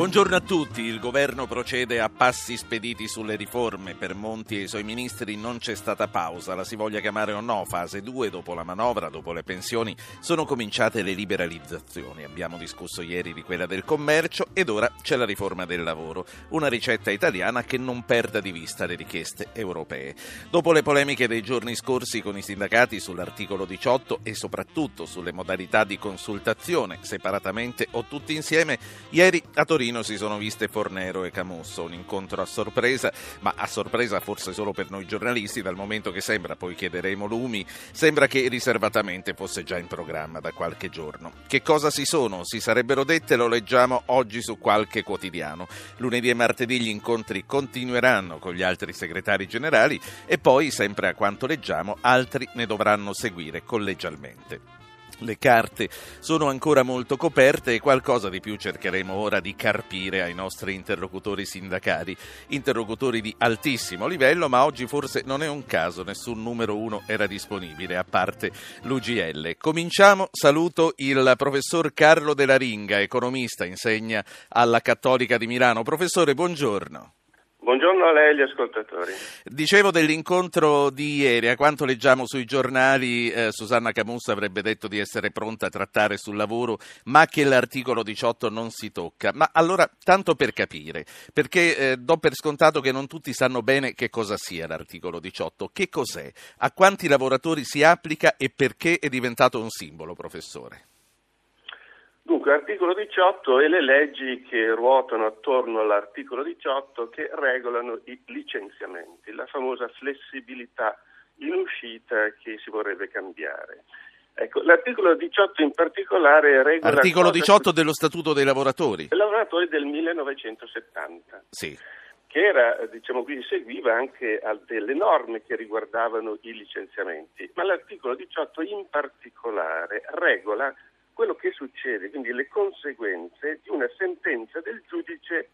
Buongiorno a tutti. Il governo procede a passi spediti sulle riforme. Per Monti e i suoi ministri non c'è stata pausa. La si voglia chiamare o no, fase 2, dopo la manovra, dopo le pensioni, sono cominciate le liberalizzazioni. Abbiamo discusso ieri di quella del commercio ed ora c'è la riforma del lavoro. Una ricetta italiana che non perda di vista le richieste europee. Dopo le polemiche dei giorni scorsi con i sindacati sull'articolo 18 e soprattutto sulle modalità di consultazione, separatamente o tutti insieme, ieri a Torino Torino si sono viste Fornero e Camusso, un incontro a sorpresa, ma a sorpresa forse solo per noi giornalisti, dal momento che sembra, poi chiederemo lumi, sembra che riservatamente fosse già in programma da qualche giorno. Che cosa si sono? Si sarebbero dette, lo leggiamo oggi su qualche quotidiano. Lunedì e martedì gli incontri continueranno con gli altri segretari generali e poi, sempre a quanto leggiamo, altri ne dovranno seguire collegialmente. Le carte sono ancora molto coperte e qualcosa di più cercheremo ora di carpire ai nostri interlocutori sindacali, interlocutori di altissimo livello, ma oggi forse non è un caso, nessun numero uno era disponibile, a parte l'UGL. Cominciamo, saluto il professor Carlo Della Ringa, economista, insegna alla Cattolica di Milano. Professore, buongiorno. Buongiorno a lei e agli ascoltatori. Dicevo dell'incontro di ieri, a quanto leggiamo sui giornali, eh, Susanna Camussa avrebbe detto di essere pronta a trattare sul lavoro, ma che l'articolo 18 non si tocca. Ma allora, tanto per capire, perché eh, do per scontato che non tutti sanno bene che cosa sia l'articolo 18, che cos'è, a quanti lavoratori si applica e perché è diventato un simbolo, professore. Dunque, l'articolo 18 e le leggi che ruotano attorno all'articolo 18 che regolano i licenziamenti, la famosa flessibilità in uscita che si vorrebbe cambiare. Ecco, l'articolo 18 in particolare regola... Articolo 18 dello Statuto dei lavoratori. Dei lavoratori del 1970. Sì. Che era, diciamo così, seguiva anche a delle norme che riguardavano i licenziamenti. Ma l'articolo 18 in particolare regola quello che succede, quindi le conseguenze di una sentenza del giudice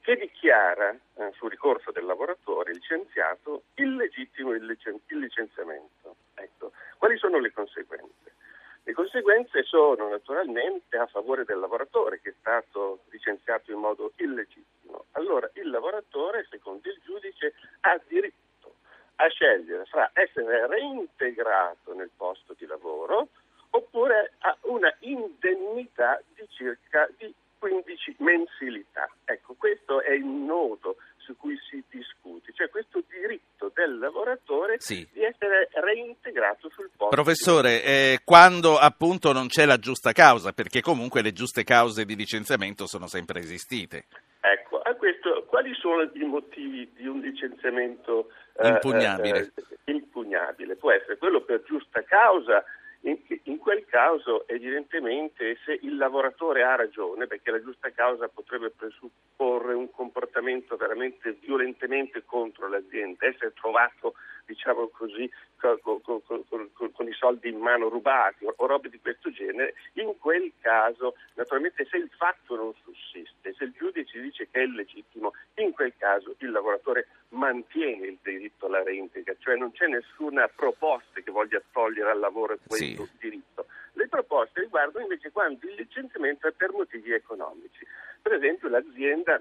che dichiara eh, su ricorso del lavoratore licenziato illegittimo il, licen- il licenziamento. Ecco, quali sono le conseguenze? Le conseguenze sono naturalmente a favore del lavoratore che è stato licenziato in modo illegittimo. Allora il lavoratore, secondo il giudice, ha diritto a scegliere fra essere reintegrato nel posto di lavoro oppure a una indennità di circa di 15 mensilità. Ecco, questo è il nodo su cui si discute, cioè questo diritto del lavoratore sì. di essere reintegrato sul posto. Professore, eh, quando appunto non c'è la giusta causa, perché comunque le giuste cause di licenziamento sono sempre esistite. Ecco, a questo, quali sono i motivi di un licenziamento eh, impugnabile? Eh, impugnabile? Può essere quello per giusta causa, in, in, quel caso evidentemente se il lavoratore ha ragione, perché la giusta causa potrebbe presupporre un comportamento veramente violentemente contro l'azienda, essere trovato diciamo così, con, con, con, con, i soldi in mano rubati o, o robe di questo genere, in quel caso naturalmente se il fatto non sussiste, se il giudice dice che è illegittimo, in quel caso il lavoratore mantiene il diritto alla reintegra, cioè non c'è nessuna proposta che voglia togliere al lavoro questo sì. diritto. Le proposte riguardano invece quando il licenziamento è per motivi economici. Per esempio l'azienda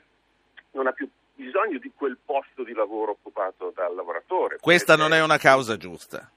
non ha più bisogno di quel posto di lavoro occupato dal lavoratore. Questa non è una causa giusta.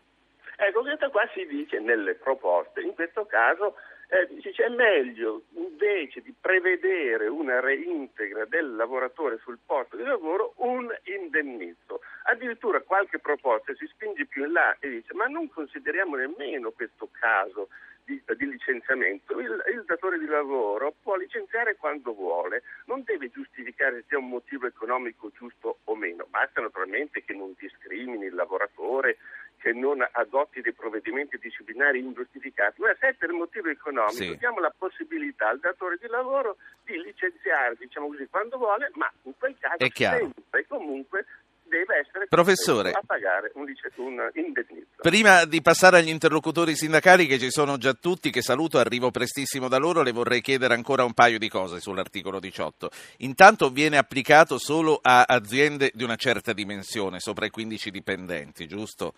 Ecco, questo qua si dice nelle proposte. In questo caso eh, dice è meglio invece di prevedere una reintegra del lavoratore sul posto di lavoro un indennizzo. Addirittura qualche proposta si spinge più in là e dice ma non consideriamo nemmeno questo caso di, di licenziamento, il, il, datore di lavoro può licenziare quando vuole, non deve giustificare se sia un motivo economico giusto o meno, basta naturalmente che non discrimini il lavoratore, che non adotti dei provvedimenti disciplinari ingiustificati, ma se per motivo economico sì. diamo la possibilità al datore di lavoro di licenziare, diciamo così, quando vuole, ma in quel caso sempre e comunque deve essere Professore, a pagare un, un indennizzo. Prima di passare agli interlocutori sindacali che ci sono già tutti, che saluto, arrivo prestissimo da loro, le vorrei chiedere ancora un paio di cose sull'articolo 18. Intanto viene applicato solo a aziende di una certa dimensione, sopra i 15 dipendenti, giusto?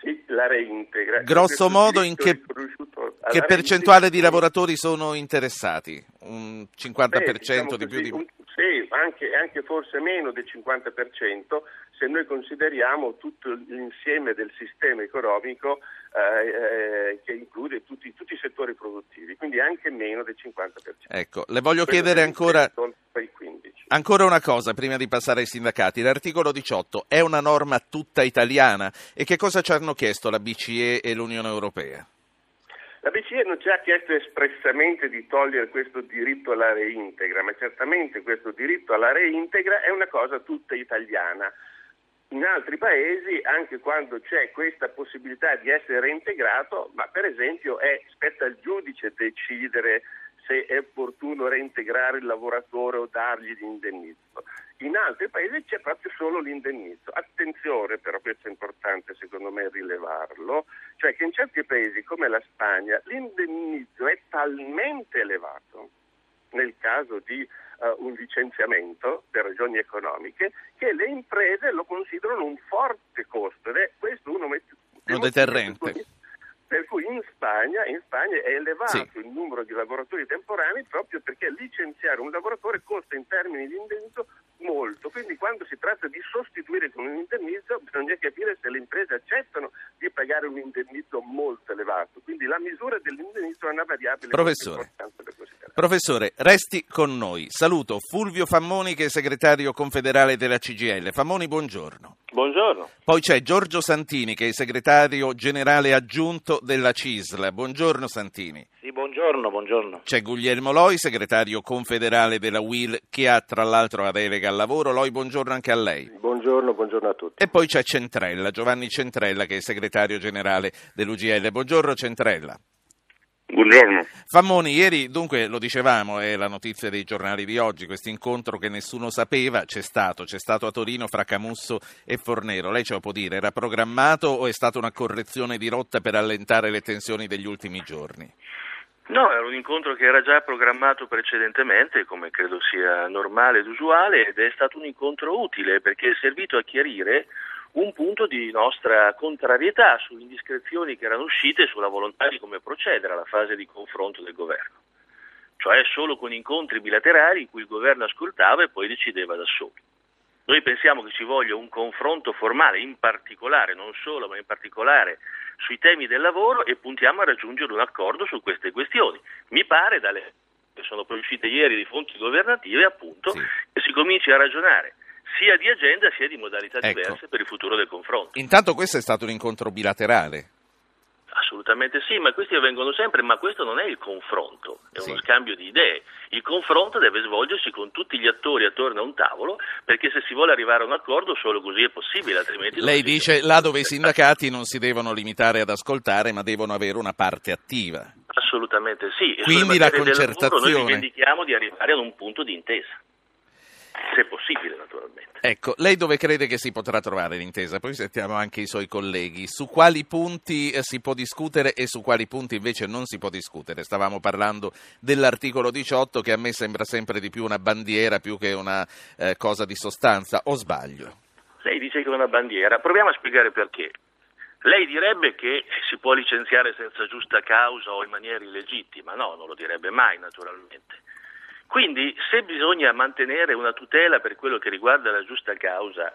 Sì, la reintegra. Grosso modo in che, che percentuale di lavoratori sono interessati? Un 50% Beh, diciamo di più di... Un, anche, anche, forse meno del 50% se noi consideriamo tutto l'insieme del sistema economico eh, eh, che include tutti, tutti, i settori produttivi, quindi anche meno del 50%. Ecco, le voglio Quello chiedere ancora... Ancora una cosa prima di passare ai sindacati. L'articolo 18 è una norma tutta italiana e che cosa ci hanno chiesto la BCE e l'Unione Europea? La BCE non ci ha chiesto espressamente di togliere questo diritto alla reintegra, ma certamente questo diritto alla reintegra è una cosa tutta italiana. In altri paesi, anche quando c'è questa possibilità di essere reintegrato, ma per esempio è, spetta al giudice decidere se è opportuno reintegrare il lavoratore o dargli l'indennizzo. In altri paesi c'è proprio solo l'indennizzo. Attenzione però, questo è importante secondo me rilevarlo, cioè che in certi paesi come la Spagna l'indennizzo è talmente elevato nel caso di uh, un licenziamento per ragioni economiche che le imprese lo considerano un forte costo ed è questo uno, uno deterrente per cui in Spagna, in Spagna è elevato sì. il numero di lavoratori temporanei proprio perché licenziare un lavoratore costa in termini di indennizzo molto, quindi quando si tratta di sostituire con un indennizzo bisogna capire se le imprese accettano di pagare un indennizzo molto elevato, quindi la misura dell'indennizzo è una variabile Professore. molto importante da considerare. Professore, resti con noi. Saluto Fulvio Fammoni che è segretario confederale della CGL. Fammoni, buongiorno. Buongiorno. Poi c'è Giorgio Santini che è segretario generale aggiunto della CISL. Buongiorno Santini. Sì, buongiorno, buongiorno. C'è Guglielmo Loi, segretario confederale della WIL, che ha tra l'altro la delega al lavoro. Loi, buongiorno anche a lei. Buongiorno, buongiorno a tutti. E poi c'è Centrella, Giovanni Centrella, che è segretario generale dell'UGL. Buongiorno Centrella. Buongiorno. Fammoni, ieri dunque lo dicevamo, è la notizia dei giornali di oggi, questo incontro che nessuno sapeva c'è stato, c'è stato a Torino fra Camusso e Fornero. Lei ce lo può dire, era programmato o è stata una correzione di rotta per allentare le tensioni degli ultimi giorni? No, era un incontro che era già programmato precedentemente, come credo sia normale ed usuale, ed è stato un incontro utile perché è servito a chiarire un punto di nostra contrarietà sulle indiscrezioni che erano uscite sulla volontà di come procedere alla fase di confronto del governo, cioè solo con incontri bilaterali in cui il governo ascoltava e poi decideva da solo. Noi pensiamo che ci voglia un confronto formale, in particolare, non solo, ma in particolare sui temi del lavoro e puntiamo a raggiungere un accordo su queste questioni. Mi pare dalle che sono poi uscite ieri di fonti governative appunto sì. che si cominci a ragionare sia di agenda sia di modalità ecco. diverse per il futuro del confronto. Intanto questo è stato un incontro bilaterale. Assolutamente sì, ma questi avvengono sempre, ma questo non è il confronto, è sì. uno scambio di idee. Il confronto deve svolgersi con tutti gli attori attorno a un tavolo, perché se si vuole arrivare a un accordo solo così è possibile, altrimenti... Lei dice là dove i sindacati non si devono limitare ad ascoltare, ma devono avere una parte attiva. Assolutamente sì. E Quindi la concertazione... Lavoro, noi rivendichiamo di arrivare ad un punto di intesa se possibile naturalmente. Ecco, lei dove crede che si potrà trovare l'intesa? Poi sentiamo anche i suoi colleghi. Su quali punti eh, si può discutere e su quali punti invece non si può discutere? Stavamo parlando dell'articolo 18 che a me sembra sempre di più una bandiera più che una eh, cosa di sostanza, o sbaglio? Lei dice che è una bandiera, proviamo a spiegare perché. Lei direbbe che si può licenziare senza giusta causa o in maniera illegittima, no, non lo direbbe mai naturalmente. Quindi se bisogna mantenere una tutela per quello che riguarda la giusta causa,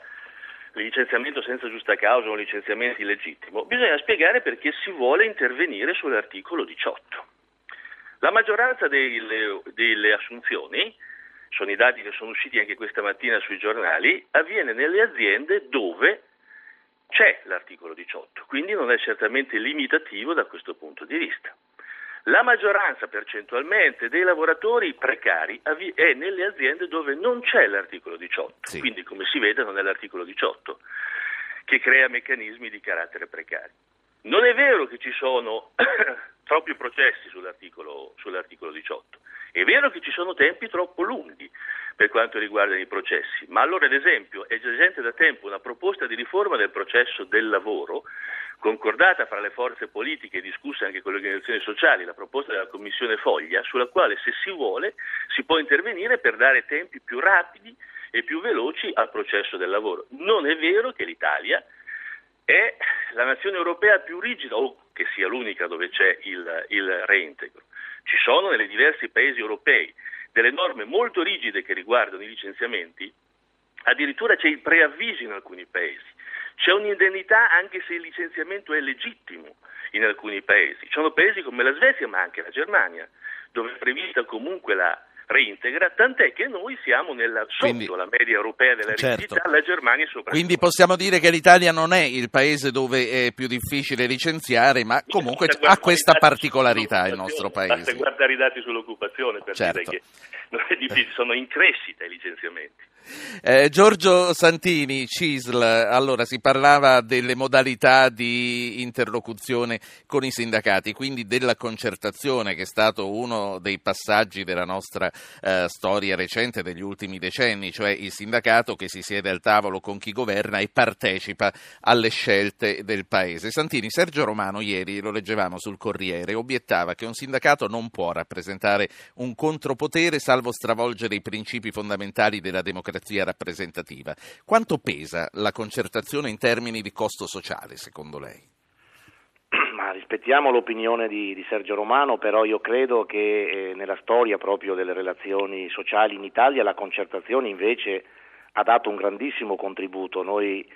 il licenziamento senza giusta causa o un licenziamento illegittimo, bisogna spiegare perché si vuole intervenire sull'articolo 18. La maggioranza delle, delle assunzioni, sono i dati che sono usciti anche questa mattina sui giornali, avviene nelle aziende dove c'è l'articolo 18, quindi non è certamente limitativo da questo punto di vista. La maggioranza percentualmente dei lavoratori precari è nelle aziende dove non c'è l'articolo 18, sì. quindi come si vede non è l'articolo 18 che crea meccanismi di carattere precario. Non è vero che ci sono troppi processi sull'articolo, sull'articolo 18, è vero che ci sono tempi troppo lunghi, per quanto riguarda i processi. Ma allora, ad esempio, è già gente da tempo una proposta di riforma del processo del lavoro concordata fra le forze politiche e discussa anche con le organizzazioni sociali, la proposta della Commissione Foglia, sulla quale se si vuole si può intervenire per dare tempi più rapidi e più veloci al processo del lavoro. Non è vero che l'Italia è la nazione europea più rigida, o che sia l'unica dove c'è il, il reintegro. Ci sono nei diversi paesi europei delle norme molto rigide che riguardano i licenziamenti, addirittura c'è il preavviso in alcuni paesi. C'è un'indennità anche se il licenziamento è legittimo in alcuni paesi. Ci sono paesi come la Svezia, ma anche la Germania, dove è prevista comunque la reintegra, tant'è che noi siamo nella, sotto Quindi, la media europea della certo. rigidità, la Germania sopra. Quindi possiamo dire che l'Italia non è il paese dove è più difficile licenziare, ma comunque ha questa particolarità il nostro paese. Basta guardare i dati sull'occupazione per certo. dire che non è difficile, sono in crescita i licenziamenti. Eh, Giorgio Santini, CISL, allora si parlava delle modalità di interlocuzione con i sindacati, quindi della concertazione che è stato uno dei passaggi della nostra eh, storia recente degli ultimi decenni, cioè il sindacato che si siede al tavolo con chi governa e partecipa alle scelte del Paese. Santini, Sergio Romano ieri, lo leggevamo sul Corriere, obiettava che un sindacato non può rappresentare un contropotere salvo stravolgere i principi fondamentali della democrazia democrazia rappresentativa. Quanto pesa la concertazione in termini di costo sociale, secondo lei? Ma rispettiamo l'opinione di, di, Sergio Romano, però io credo che eh, nella storia proprio delle relazioni sociali in Italia la concertazione invece ha dato un grandissimo contributo. Noi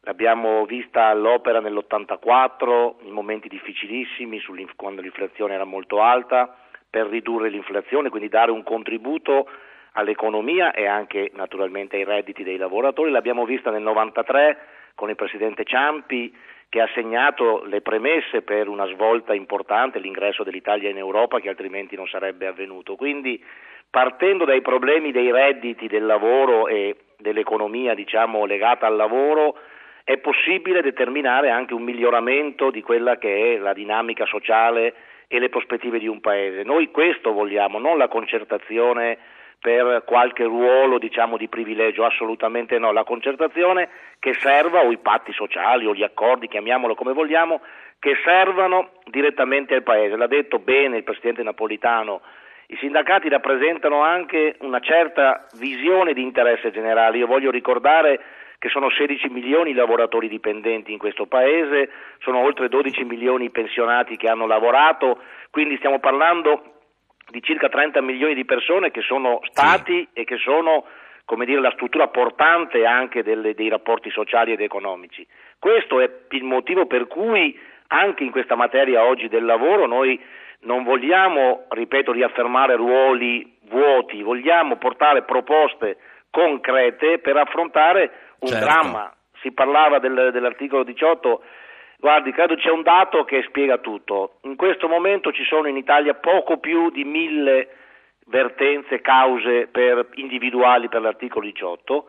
l'abbiamo vista all'opera nell'84, in momenti difficilissimi, quando l'inflazione era molto alta, per ridurre l'inflazione, quindi dare un contributo all'economia e anche naturalmente ai redditi dei lavoratori. L'abbiamo vista nel 93 con il Presidente Ciampi che ha segnato le premesse per una svolta importante, l'ingresso dell'Italia in Europa che altrimenti non sarebbe avvenuto. Quindi partendo dai problemi dei redditi, del lavoro e dell'economia diciamo, legata al lavoro, è possibile determinare anche un miglioramento di quella che è la dinamica sociale e le prospettive di un Paese. Noi questo vogliamo, non la concertazione per qualche ruolo diciamo, di privilegio, assolutamente no, la concertazione che serva o i patti sociali o gli accordi, chiamiamolo come vogliamo, che servano direttamente al Paese. L'ha detto bene il Presidente Napolitano, i sindacati rappresentano anche una certa visione di interesse generale. Io voglio ricordare che sono 16 milioni i lavoratori dipendenti in questo Paese, sono oltre 12 milioni i pensionati che hanno lavorato, quindi stiamo parlando di circa 30 milioni di persone che sono stati sì. e che sono come dire, la struttura portante anche delle, dei rapporti sociali ed economici. Questo è il motivo per cui anche in questa materia oggi del lavoro noi non vogliamo, ripeto, riaffermare ruoli vuoti, vogliamo portare proposte concrete per affrontare un certo. dramma. Si parlava del, dell'articolo 18 Guardi, credo c'è un dato che spiega tutto. In questo momento ci sono in Italia poco più di mille vertenze, cause per individuali per l'articolo 18.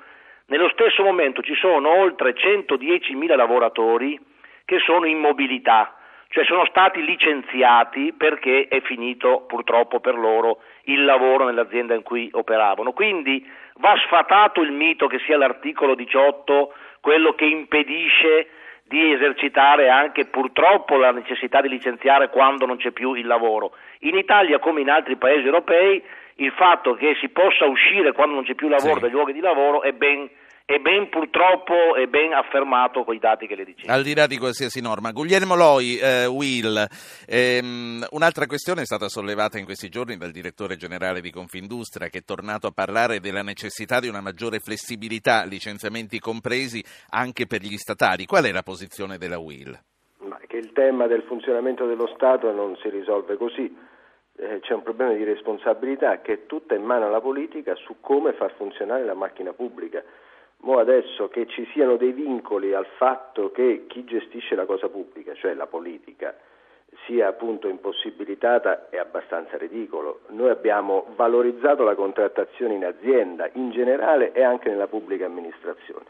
Nello stesso momento ci sono oltre 110.000 lavoratori che sono in mobilità, cioè sono stati licenziati perché è finito purtroppo per loro il lavoro nell'azienda in cui operavano. Quindi va sfatato il mito che sia l'articolo 18 quello che impedisce di esercitare anche purtroppo la necessità di licenziare quando non c'è più il lavoro. In Italia come in altri paesi europei il fatto che si possa uscire quando non c'è più lavoro sì. dai luoghi di lavoro è ben e ben purtroppo è ben affermato con i dati che le dicevo. Al di là di qualsiasi norma. Guglielmo Loi, eh, Will, ehm, un'altra questione è stata sollevata in questi giorni dal direttore generale di Confindustria che è tornato a parlare della necessità di una maggiore flessibilità, licenziamenti compresi anche per gli statali. Qual è la posizione della Will? Ma che il tema del funzionamento dello Stato non si risolve così. Eh, c'è un problema di responsabilità che è tutta in mano alla politica su come far funzionare la macchina pubblica. Mo adesso che ci siano dei vincoli al fatto che chi gestisce la cosa pubblica, cioè la politica, sia appunto impossibilitata è abbastanza ridicolo. Noi abbiamo valorizzato la contrattazione in azienda in generale e anche nella pubblica amministrazione.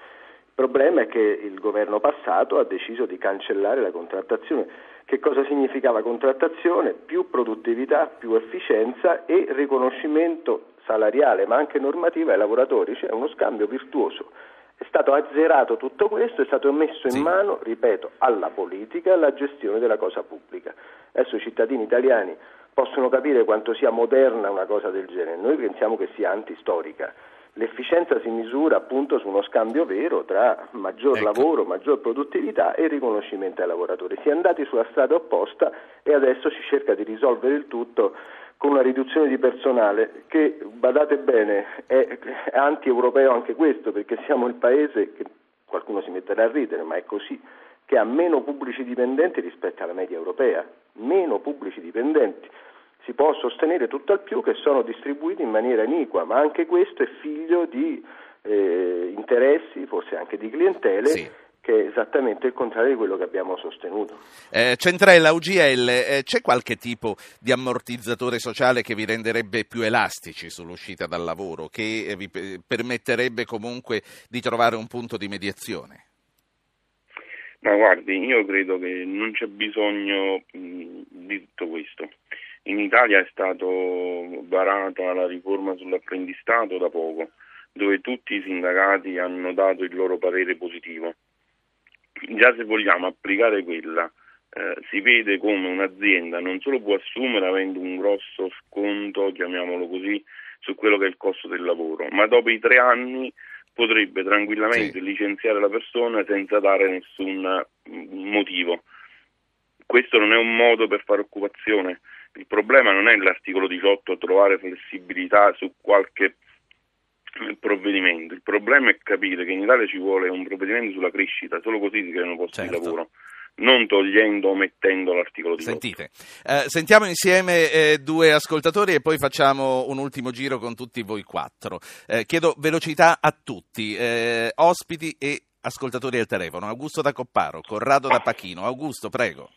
Il problema è che il governo passato ha deciso di cancellare la contrattazione Che cosa significava contrattazione? Più produttività, più efficienza e riconoscimento salariale ma anche normativa ai lavoratori, cioè uno scambio virtuoso. È stato azzerato tutto questo, è stato messo in sì. mano, ripeto, alla politica, alla gestione della cosa pubblica. Adesso i cittadini italiani possono capire quanto sia moderna una cosa del genere, noi pensiamo che sia antistorica. L'efficienza si misura appunto su uno scambio vero tra maggior ecco. lavoro, maggior produttività e riconoscimento ai lavoratori. Si è andati sulla strada opposta e adesso si cerca di risolvere il tutto con una riduzione di personale che, badate bene, è anti-europeo anche questo, perché siamo il paese che qualcuno si metterà a ridere, ma è così, che ha meno pubblici dipendenti rispetto alla media europea, meno pubblici dipendenti si può sostenere tutto al più che sono distribuiti in maniera iniqua, ma anche questo è figlio di eh, interessi, forse anche di clientele. Sì che è esattamente il contrario di quello che abbiamo sostenuto. Eh, Centrella, UGL, eh, c'è qualche tipo di ammortizzatore sociale che vi renderebbe più elastici sull'uscita dal lavoro, che eh, vi permetterebbe comunque di trovare un punto di mediazione? Ma guardi, io credo che non c'è bisogno mh, di tutto questo. In Italia è stata varata la riforma sull'apprendistato da poco, dove tutti i sindacati hanno dato il loro parere positivo. Già se vogliamo applicare quella, eh, si vede come un'azienda non solo può assumere avendo un grosso sconto, chiamiamolo così, su quello che è il costo del lavoro, ma dopo i tre anni potrebbe tranquillamente sì. licenziare la persona senza dare nessun motivo. Questo non è un modo per fare occupazione, il problema non è l'articolo 18 trovare flessibilità su qualche provvedimento, il problema è capire che in Italia ci vuole un provvedimento sulla crescita, solo così si creano posti certo. di lavoro non togliendo o mettendo l'articolo 18. Sentite, eh, sentiamo insieme eh, due ascoltatori e poi facciamo un ultimo giro con tutti voi quattro. Eh, chiedo velocità a tutti, eh, ospiti e ascoltatori al telefono. Augusto da Copparo, Corrado da Pachino. Augusto, prego.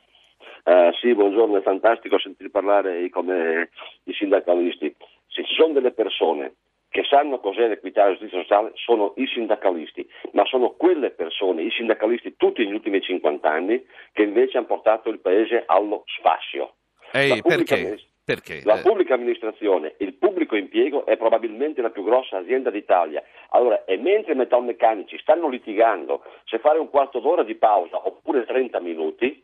Uh, sì, buongiorno, è fantastico sentire parlare come i sindacalisti. Se ci sono delle persone che sanno cos'è l'equità e la giustizia sociale, sono i sindacalisti, ma sono quelle persone, i sindacalisti tutti negli ultimi 50 anni, che invece hanno portato il paese allo sfascio. Ehi, perché? Perché? La eh. pubblica amministrazione, il pubblico impiego è probabilmente la più grossa azienda d'Italia. Allora, e mentre i metalmeccanici stanno litigando se fare un quarto d'ora di pausa oppure 30 minuti,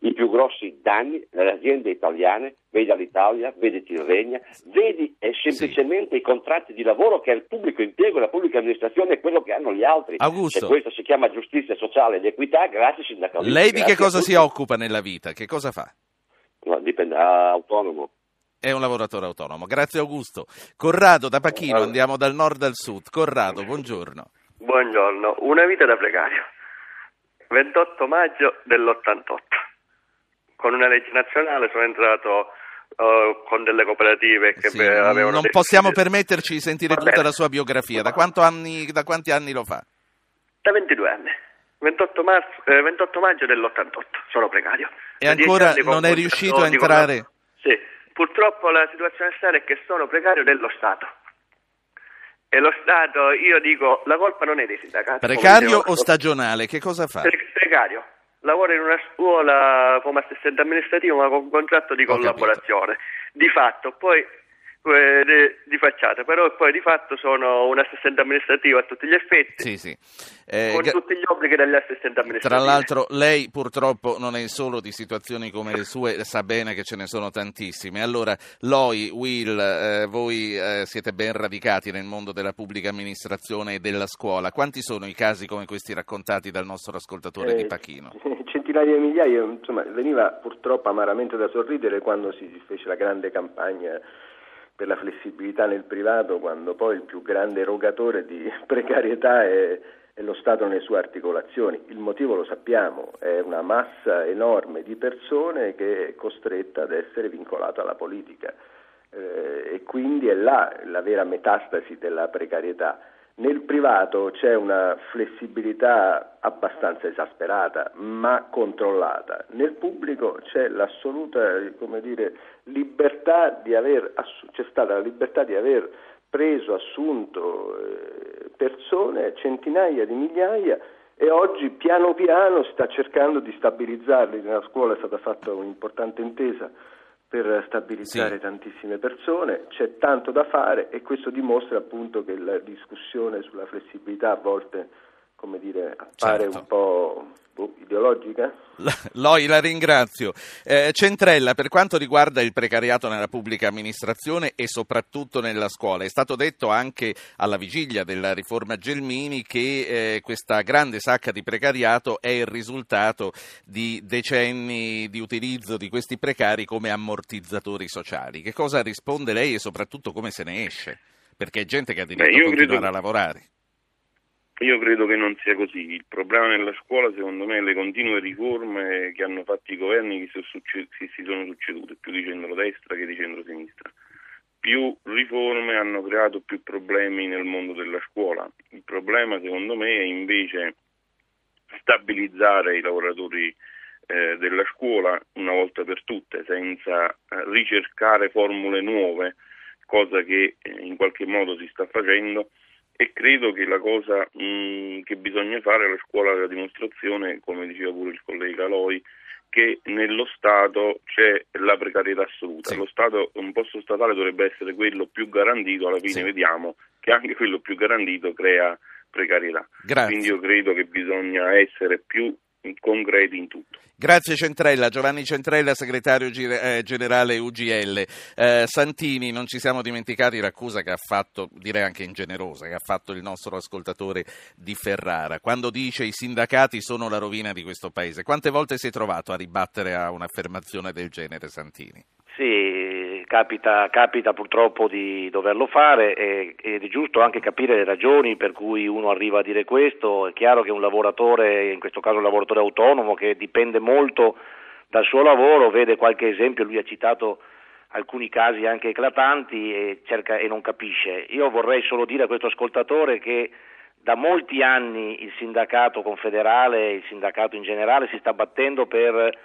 i più grossi danni nelle aziende italiane, vedi l'Italia, vedi Tirrenia, vedi è semplicemente sì. i contratti di lavoro che è il pubblico impiego, la pubblica amministrazione è quello che hanno gli altri. Augusto. E questo si chiama giustizia sociale ed equità, grazie sindacalisti. Lei di che cosa si occupa nella vita? Che cosa fa? No, dipende, autonomo. È un lavoratore autonomo. Grazie Augusto. Corrado da Pachino, andiamo dal nord al sud. Corrado, buongiorno. Buongiorno, una vita da precario. 28 maggio dell'88 con una legge nazionale sono entrato uh, con delle cooperative che sì, avevano... Non possiamo permetterci di sentire Va tutta bene. la sua biografia. Da, anni, da, quanti anni lo fa? Da 22 anni. 28, marzo, eh, 28 maggio dell'88, sono precario. E da ancora non è riuscito a entrare? Sì, purtroppo la situazione stare è che sono precario dello Stato. E lo Stato, io dico, la colpa non è dei sindacati. Precario o stagionale? Che cosa fa? Precario lavora in una scuola come assistente amministrativo ma con contratto di collaborazione. Di fatto, poi eh, di facciata, però poi di fatto sono un assistente amministrativo a tutti gli effetti. Sì, sì. Eh, con tutti gli obblighi degli assistenti amministrativi. Tra l'altro lei purtroppo non è solo di situazioni come le sue, sa bene che ce ne sono tantissime. Allora, Loi, Will, eh, voi eh, siete ben radicati nel mondo della pubblica amministrazione e della scuola. Quanti sono i casi come questi raccontati dal nostro ascoltatore di eh, Pachino? Di migliaia, insomma, veniva purtroppo amaramente da sorridere quando si fece la grande campagna per la flessibilità nel privato quando poi il più grande erogatore di precarietà è, è, lo Stato nelle sue articolazioni. Il motivo lo sappiamo, è una massa enorme di persone che è costretta ad essere vincolata alla politica eh, e quindi è là la vera metastasi della precarietà. Nel privato c'è una flessibilità abbastanza esasperata, ma controllata. Nel pubblico c'è l'assoluta dire, libertà di aver, c'è stata la libertà di aver preso, assunto eh, persone, centinaia di migliaia, e oggi piano piano si sta cercando di stabilizzarli. Nella scuola è stata fatta un'importante intesa per stabilizzare sì. tantissime persone, c'è tanto da fare e questo dimostra appunto che la discussione sulla flessibilità a volte come dire, appare certo. un po' boh, ideologica? Loi la ringrazio. Eh, Centrella, per quanto riguarda il precariato nella pubblica amministrazione e soprattutto nella scuola, è stato detto anche alla vigilia della riforma Gelmini che eh, questa grande sacca di precariato è il risultato di decenni di utilizzo di questi precari come ammortizzatori sociali. Che cosa risponde lei e soprattutto come se ne esce? Perché è gente che ha diritto Beh, a continuare credo... a lavorare. Io credo che non sia così. Il problema nella scuola, secondo me, è le continue riforme che hanno fatto i governi che si sono succedute, più di centrodestra che di centrosinistra. Più riforme hanno creato più problemi nel mondo della scuola. Il problema, secondo me, è invece stabilizzare i lavoratori eh, della scuola una volta per tutte, senza eh, ricercare formule nuove, cosa che eh, in qualche modo si sta facendo e credo che la cosa mh, mm, che bisogna fare alla scuola della dimostrazione, come diceva pure il collega Loi, che nello Stato c'è la precarietà assoluta. Sì. Lo Stato, un posto statale dovrebbe essere quello più garantito, alla fine sì. vediamo che anche quello più garantito crea precarietà. Grazie. Quindi io credo che bisogna essere più concreti in tutto. Grazie Centrella, Giovanni Centrella, segretario eh, generale UGL. Eh, Santini, non ci siamo dimenticati l'accusa che ha fatto, direi anche ingenerosa, che ha fatto il nostro ascoltatore di Ferrara, quando dice i sindacati sono la rovina di questo paese. Quante volte si è trovato a ribattere a un'affermazione del genere, Santini? Sì, capita, capita, purtroppo di doverlo fare e, ed è giusto anche capire le ragioni per cui uno arriva a dire questo. È chiaro che un lavoratore, in questo caso un lavoratore autonomo, che dipende molto dal suo lavoro, vede qualche esempio, lui ha citato alcuni casi anche eclatanti e, cerca, e non capisce. Io vorrei solo dire a questo ascoltatore che da molti anni il sindacato confederale, il sindacato in generale si sta battendo per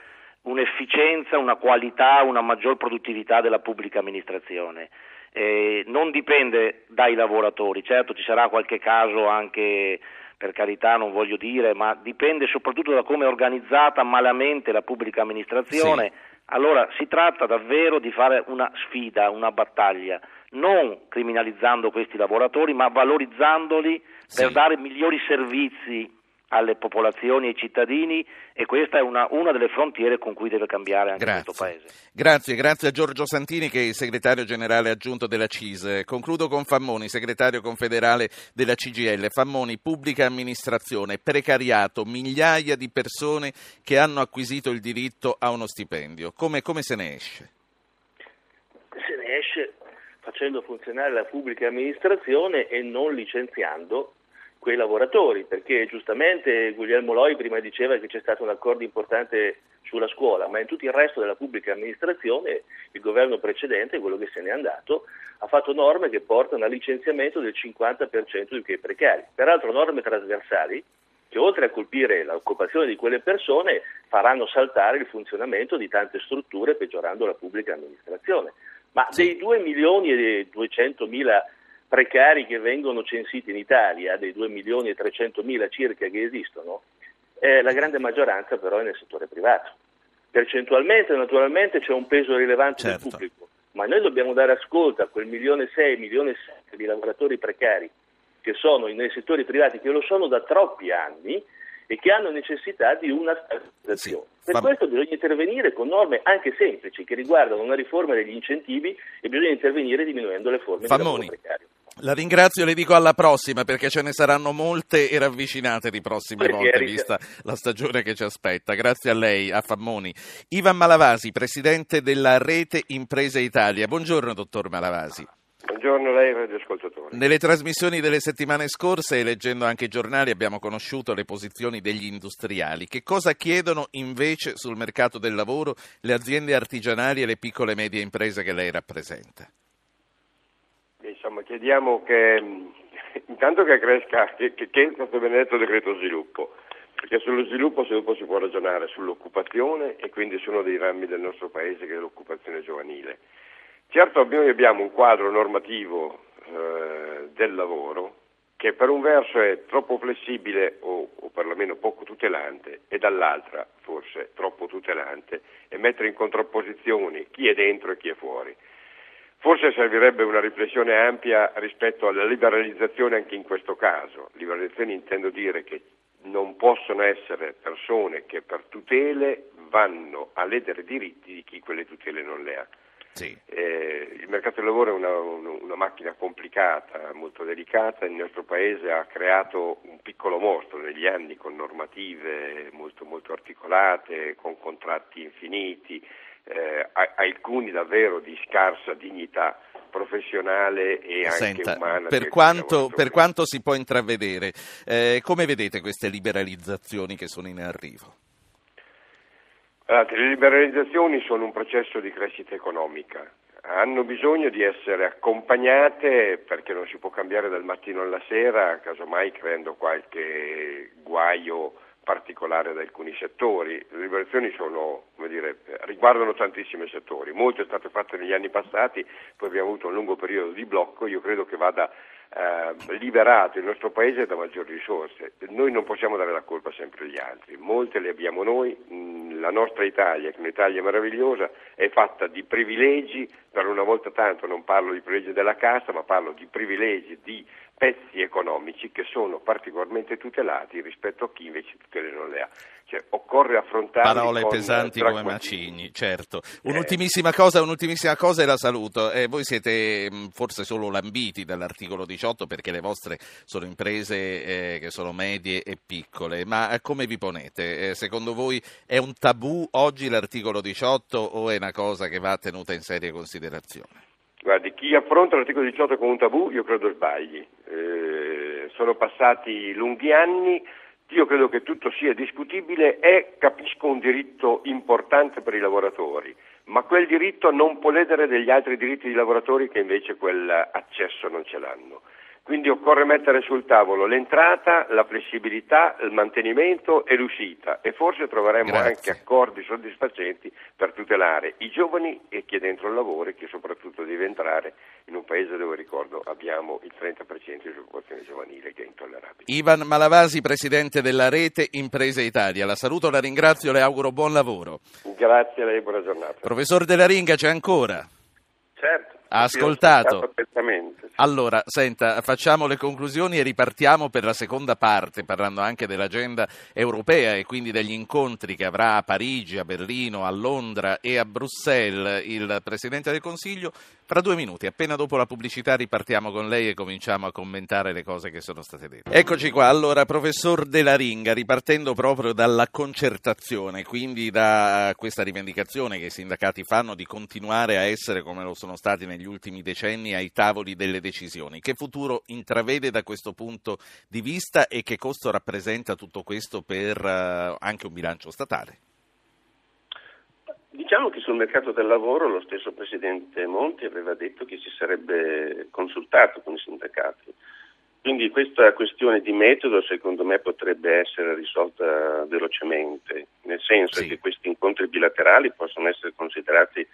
un'efficienza, una qualità, una maggior produttività della pubblica amministrazione. Eh, non dipende dai lavoratori, certo ci sarà qualche caso anche per carità non voglio dire, ma dipende soprattutto da come è organizzata malamente la pubblica amministrazione. Sì. Allora si tratta davvero di fare una sfida, una battaglia, non criminalizzando questi lavoratori, ma valorizzandoli per sì. dare migliori servizi alle popolazioni e ai cittadini e questa è una, una, delle frontiere con cui deve cambiare anche grazie. questo Paese. Grazie, grazie a Giorgio Santini che è il segretario generale aggiunto della CIS. Concludo con Fammoni, segretario confederale della CGL. Fammoni, pubblica amministrazione, precariato, migliaia di persone che hanno acquisito il diritto a uno stipendio. Come, come se ne esce? Se ne esce facendo funzionare la pubblica amministrazione e non licenziando quei lavoratori, perché giustamente Guglielmo Loi prima diceva che c'è stato un accordo importante sulla scuola, ma in tutto il resto della pubblica amministrazione il governo precedente, quello che se n'è andato, ha fatto norme che portano al licenziamento del 50% di quei precari, peraltro norme trasversali che oltre a colpire l'occupazione di quelle persone faranno saltare il funzionamento di tante strutture peggiorando la pubblica amministrazione. Ma dei 2 milioni e 200 mila precari che vengono censiti in Italia, dei 2 milioni e 300 mila circa che esistono, eh, la grande maggioranza però è nel settore privato. Percentualmente naturalmente c'è un peso rilevante certo. del pubblico, ma noi dobbiamo dare ascolto a quel milione e 6, milione e 7 di lavoratori precari che sono nei settori privati, che lo sono da troppi anni e che hanno necessità di una stabilizzazione. Sì, per questo bisogna intervenire con norme anche semplici che riguardano una riforma degli incentivi e bisogna intervenire diminuendo le forme Fammoni. di lavoro precario. La ringrazio, le dico alla prossima perché ce ne saranno molte e ravvicinate di prossime volte, vista la stagione che ci aspetta. Grazie a lei, a Fammoni. Ivan Malavasi, presidente della Rete Imprese Italia. Buongiorno, dottor Malavasi. Buongiorno a lei e radioascoltatori. Nelle trasmissioni delle settimane scorse e leggendo anche i giornali abbiamo conosciuto le posizioni degli industriali. Che cosa chiedono invece sul mercato del lavoro le aziende artigianali e le piccole e medie imprese che lei rappresenta? Chiediamo che intanto che cresca, che, che, che questo benedetto decreto sviluppo, perché sullo sviluppo, sviluppo si può ragionare sull'occupazione e quindi su uno dei rami del nostro paese che è l'occupazione giovanile. Certo noi abbiamo un quadro normativo eh, del lavoro che per un verso è troppo flessibile o, o perlomeno poco tutelante e dall'altra forse troppo tutelante e mettere in contrapposizione chi è dentro e chi è fuori. Forse servirebbe una riflessione ampia rispetto alla liberalizzazione anche in questo caso. Liberalizzazione intendo dire che non possono essere persone che per tutele vanno a ledere diritti di chi quelle tutele non le ha. Sì. Eh, il mercato del lavoro è una, una, macchina complicata, molto delicata, il nostro Paese ha creato un piccolo mostro negli anni con normative molto, molto articolate, con contratti infiniti, eh, alcuni davvero di scarsa dignità professionale e anche Senta, umana. Per quanto, per quanto, si può intravedere, eh, come vedete queste liberalizzazioni che sono in arrivo? Allora, le liberalizzazioni sono un processo di crescita economica, hanno bisogno di essere accompagnate perché non si può cambiare dal mattino alla sera, casomai creando qualche guaio particolare ad alcuni settori. Le liberazioni sono, dire, riguardano tantissimi settori, molto è stato fatto negli anni passati, poi abbiamo avuto un lungo periodo di blocco, io credo che vada eh, liberato il nostro Paese da maggiori risorse. Noi non possiamo dare la colpa sempre agli altri, molte le abbiamo noi, mm, la nostra Italia, che è un'Italia meravigliosa, è fatta di privilegi, per una volta tanto non parlo di privilegi della cassa, ma parlo di privilegi di pezzi economici che sono particolarmente tutelati rispetto a chi invece tutele non le ha. Cioè, occorre affrontare parole pesanti come Macigni, certo. Un'ultimissima eh. cosa, un'ultimissima cosa e la saluto. Eh, voi siete mh, forse solo lambiti dall'articolo 18 perché le vostre sono imprese eh, che sono medie e piccole, ma eh, come vi ponete? Eh, secondo voi è un tabù oggi l'articolo 18 o è una cosa che va tenuta in seria considerazione? Guardi, chi affronta l'articolo 18 come un tabù io credo sbagli. Eh, sono passati lunghi anni, io credo che tutto sia discutibile e capisco un diritto importante per i lavoratori, ma quel diritto non può ledere degli altri diritti di lavoratori che invece quell'accesso non ce l'hanno. Quindi occorre mettere sul tavolo l'entrata, la flessibilità, il mantenimento e l'uscita e forse troveremo Grazie. anche accordi soddisfacenti per tutelare i giovani e chi è dentro il lavoro e chi soprattutto deve entrare in un paese dove, ricordo, abbiamo il 30% di disoccupazione giovanile che è intollerabile. Ivan Malavasi, Presidente della Rete Imprese Italia. La saluto, la ringrazio, le auguro buon lavoro. Grazie a lei, buona giornata. Professor Della Ringa, c'è ancora? Certo. Ha ascoltato? Perfettamente. Allora, senta, facciamo le conclusioni e ripartiamo per la seconda parte, parlando anche dell'agenda europea e quindi degli incontri che avrà a Parigi, a Berlino, a Londra e a Bruxelles il Presidente del Consiglio. Fra due minuti, appena dopo la pubblicità, ripartiamo con lei e cominciamo a commentare le cose che sono state dette. Eccoci qua, allora, professor Della Ringa, ripartendo proprio dalla concertazione, quindi da questa rivendicazione che i sindacati fanno di continuare a essere come lo sono stati negli ultimi decenni ai tavoli delle decisioni. Che futuro intravede da questo punto di vista e che costo rappresenta tutto questo per uh, anche un bilancio statale? Diciamo che sul mercato del lavoro lo stesso Presidente Monti aveva detto che si sarebbe consultato con i sindacati. Quindi questa questione di metodo secondo me potrebbe essere risolta velocemente, nel senso sì. che questi incontri bilaterali possono essere considerati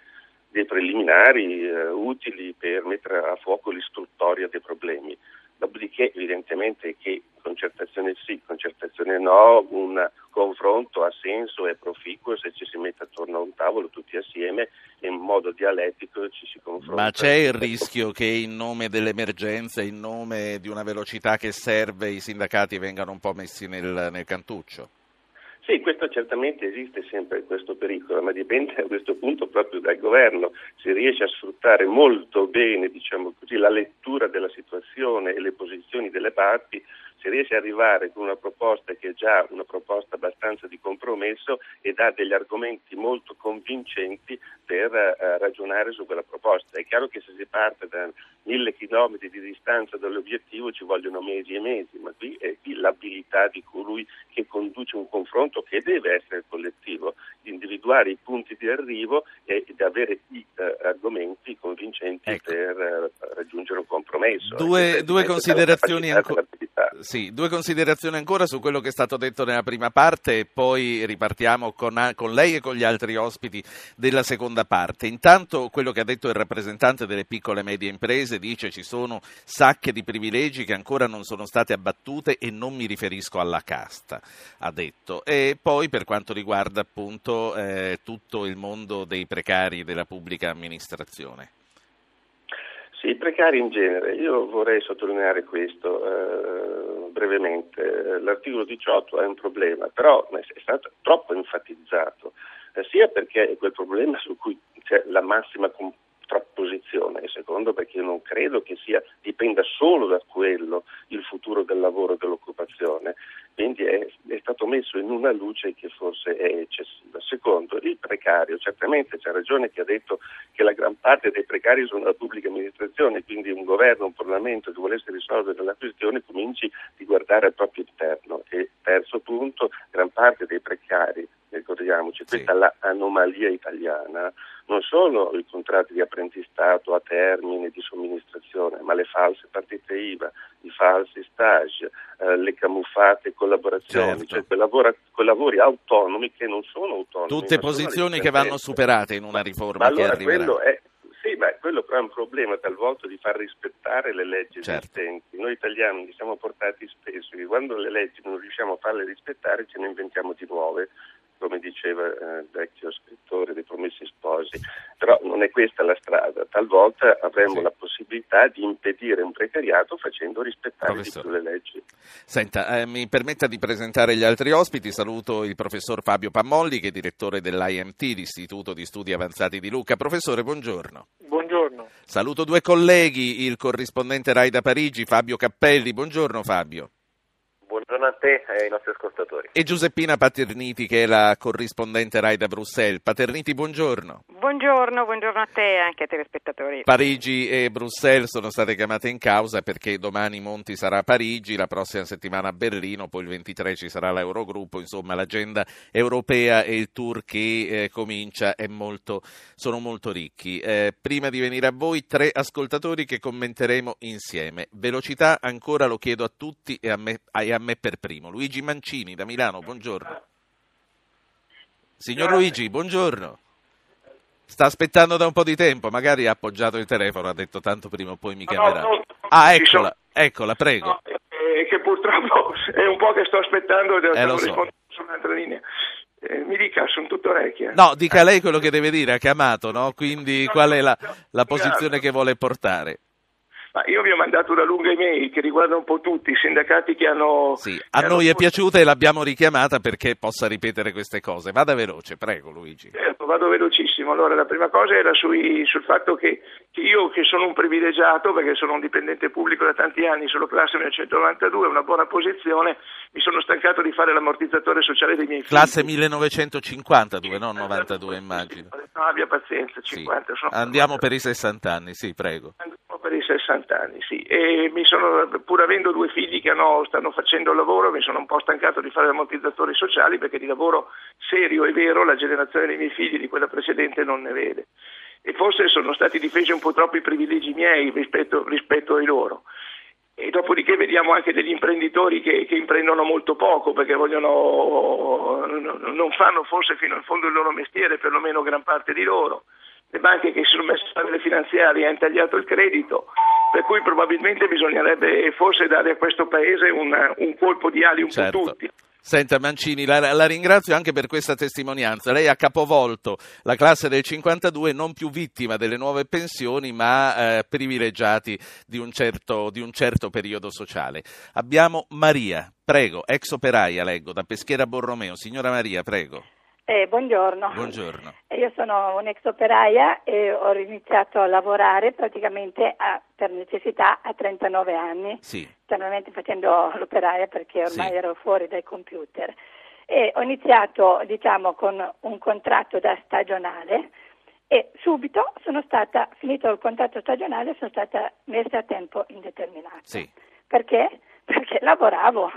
dei preliminari eh, utili per mettere a fuoco l'istruttoria dei problemi. Dopodiché evidentemente che concertazione sì, concertazione no, un confronto ha senso, è proficuo se ci si mette attorno a un tavolo tutti assieme e in modo dialettico ci si confronta. Ma c'è il rischio che in nome dell'emergenza, in nome di una velocità che serve, i sindacati vengano un po' messi nel, nel cantuccio? Sì, questo certamente esiste sempre questo pericolo, ma dipende a questo punto proprio dal governo. Si riesce a sfruttare molto bene diciamo così, la lettura della situazione e le posizioni delle parti si riesce ad arrivare con una proposta che è già una proposta abbastanza di compromesso e dà degli argomenti molto convincenti per eh, ragionare su quella proposta. È chiaro che se si parte da mille chilometri di distanza dall'obiettivo ci vogliono mesi e mesi, ma qui è l'abilità di colui che conduce un confronto che deve essere collettivo, di individuare i punti di arrivo e di avere i eh, argomenti convincenti ecco. per eh, raggiungere un compromesso. Due, due considerazioni ancora libertà. Sì, due considerazioni ancora su quello che è stato detto nella prima parte e poi ripartiamo con, con lei e con gli altri ospiti della seconda parte. Intanto quello che ha detto il rappresentante delle piccole e medie imprese dice ci sono sacche di privilegi che ancora non sono state abbattute e non mi riferisco alla casta, ha detto. E poi per quanto riguarda appunto eh, tutto il mondo dei precari della pubblica amministrazione. Sì, i precari in genere. Io vorrei sottolineare questo eh, brevemente. L'articolo 18 è un problema, però è stato troppo enfatizzato, eh, sia perché è quel problema su cui c'è la massima contrapposizione e secondo perché io non credo che sia, dipenda solo da quello il futuro del lavoro e dell'occupazione, quindi è, è, stato messo in una luce che forse è eccessiva. Secondo, il precario, certamente c'è ragione che ha detto che la gran parte dei precari sono la pubblica amministrazione, quindi un governo, un Parlamento che volesse risolvere la questione cominci di guardare al proprio interno. E terzo punto, gran parte dei precari, ricordiamoci, sì. questa è l'anomalia italiana, non solo i contratti di apprendistato a termine di somministrazione, ma le false partite IVA, i falsi stage, eh, le camuffate collaborazioni, certo. cioè quei, lavora, quei, lavori autonomi che non sono autonomi. Tutte posizioni che vanno superate in una riforma ma che allora arriverà. È, sì, ma quello però è un problema talvolta di far rispettare le leggi certo. esistenti. Noi italiani ci siamo portati spesso che quando le leggi non riusciamo a farle rispettare ce ne inventiamo di nuove come diceva eh, il vecchio scrittore dei Promessi Sposi, però non è questa la strada, talvolta avremo sì. la possibilità di impedire un precariato facendo rispettare di più le leggi. Senta, eh, mi permetta di presentare gli altri ospiti, saluto il professor Fabio Pammolli che è direttore dell'IMT, l'Istituto di Studi Avanzati di Luca. Professore, buongiorno. Buongiorno. Saluto due colleghi, il corrispondente Rai da Parigi, Fabio Cappelli. Buongiorno Fabio. Buongiorno a te e ai nostri ascoltatori. E Giuseppina Paterniti che è la corrispondente RAI da Bruxelles. Paterniti, buongiorno. Buongiorno, buongiorno a te e anche ai telespettatori. Parigi e Bruxelles sono state chiamate in causa perché domani Monti sarà a Parigi, la prossima settimana a Berlino, poi il 23 ci sarà l'Eurogruppo, insomma l'agenda europea e il tour che eh, comincia molto, sono molto ricchi. Eh, prima di venire a voi, tre ascoltatori che commenteremo insieme. Velocità ancora lo chiedo a tutti e a me, e a me per primo. Luigi Mancini da Milano, buongiorno. Signor Luigi, buongiorno. Sta aspettando da un po' di tempo, magari ha appoggiato il telefono, ha detto tanto prima o poi mi chiamerà. Ah, eccola, eccola, prego. Eh, che purtroppo è un po' che sto aspettando e devo eh, rispondere su un'altra linea. Eh, mi dica, sono tutto orecchie. No, dica lei quello che deve dire, ha chiamato, no? Quindi qual è la, la posizione che vuole portare? Ma io vi ho mandato una lunga email che riguarda un po' tutti i sindacati che hanno... Sì, a noi è piaciuta e l'abbiamo richiamata perché possa ripetere queste cose. Vada veloce, prego Luigi. Certo, vado velocissimo. Allora, la prima cosa era sui, sul fatto che, che, io, che sono un privilegiato, perché sono un dipendente pubblico da tanti anni, sono classe 1992, una buona posizione, mi sono stancato di fare l'ammortizzatore sociale dei miei figli. Classe 1952, non 92 immagino. No, abbia pazienza, 50. Sì. Andiamo per i 60 anni, sì, prego. Per i 60 anni, sì. E sono, pur avendo due figli che hanno, stanno facendo lavoro, mi sono un po' stancato di fare ammortizzatori sociali perché di lavoro serio e vero la generazione dei miei figli di quella precedente non ne vede. E forse sono stati difesi un po' troppo i privilegi miei rispetto, rispetto ai loro. E dopodiché vediamo anche degli imprenditori che, che, imprendono molto poco perché vogliono, non fanno forse fino in fondo il loro mestiere, perlomeno gran parte di loro le banche che si sono messe a fare le finanziarie hanno tagliato il credito, per cui probabilmente bisognerebbe forse dare a questo Paese un, un colpo di ali un certo. po' tutti. Senta Mancini, la, la, ringrazio anche per questa testimonianza. Lei ha capovolto la classe del 52 non più vittima delle nuove pensioni, ma eh, privilegiati di un, certo, di un certo periodo sociale. Abbiamo Maria, prego, ex operaia, leggo, da Peschiera Borromeo. Signora Maria, prego. Eh, buongiorno. buongiorno. Io sono un'ex operaia e ho iniziato a lavorare praticamente a, per necessità a 39 anni, sì. normalmente facendo l'operaia perché ormai sì. ero fuori dai computer. E ho iniziato diciamo, con un contratto da stagionale e subito sono stata, finito il contratto stagionale, sono stata messa a tempo indeterminato. Sì. Perché? Perché lavoravo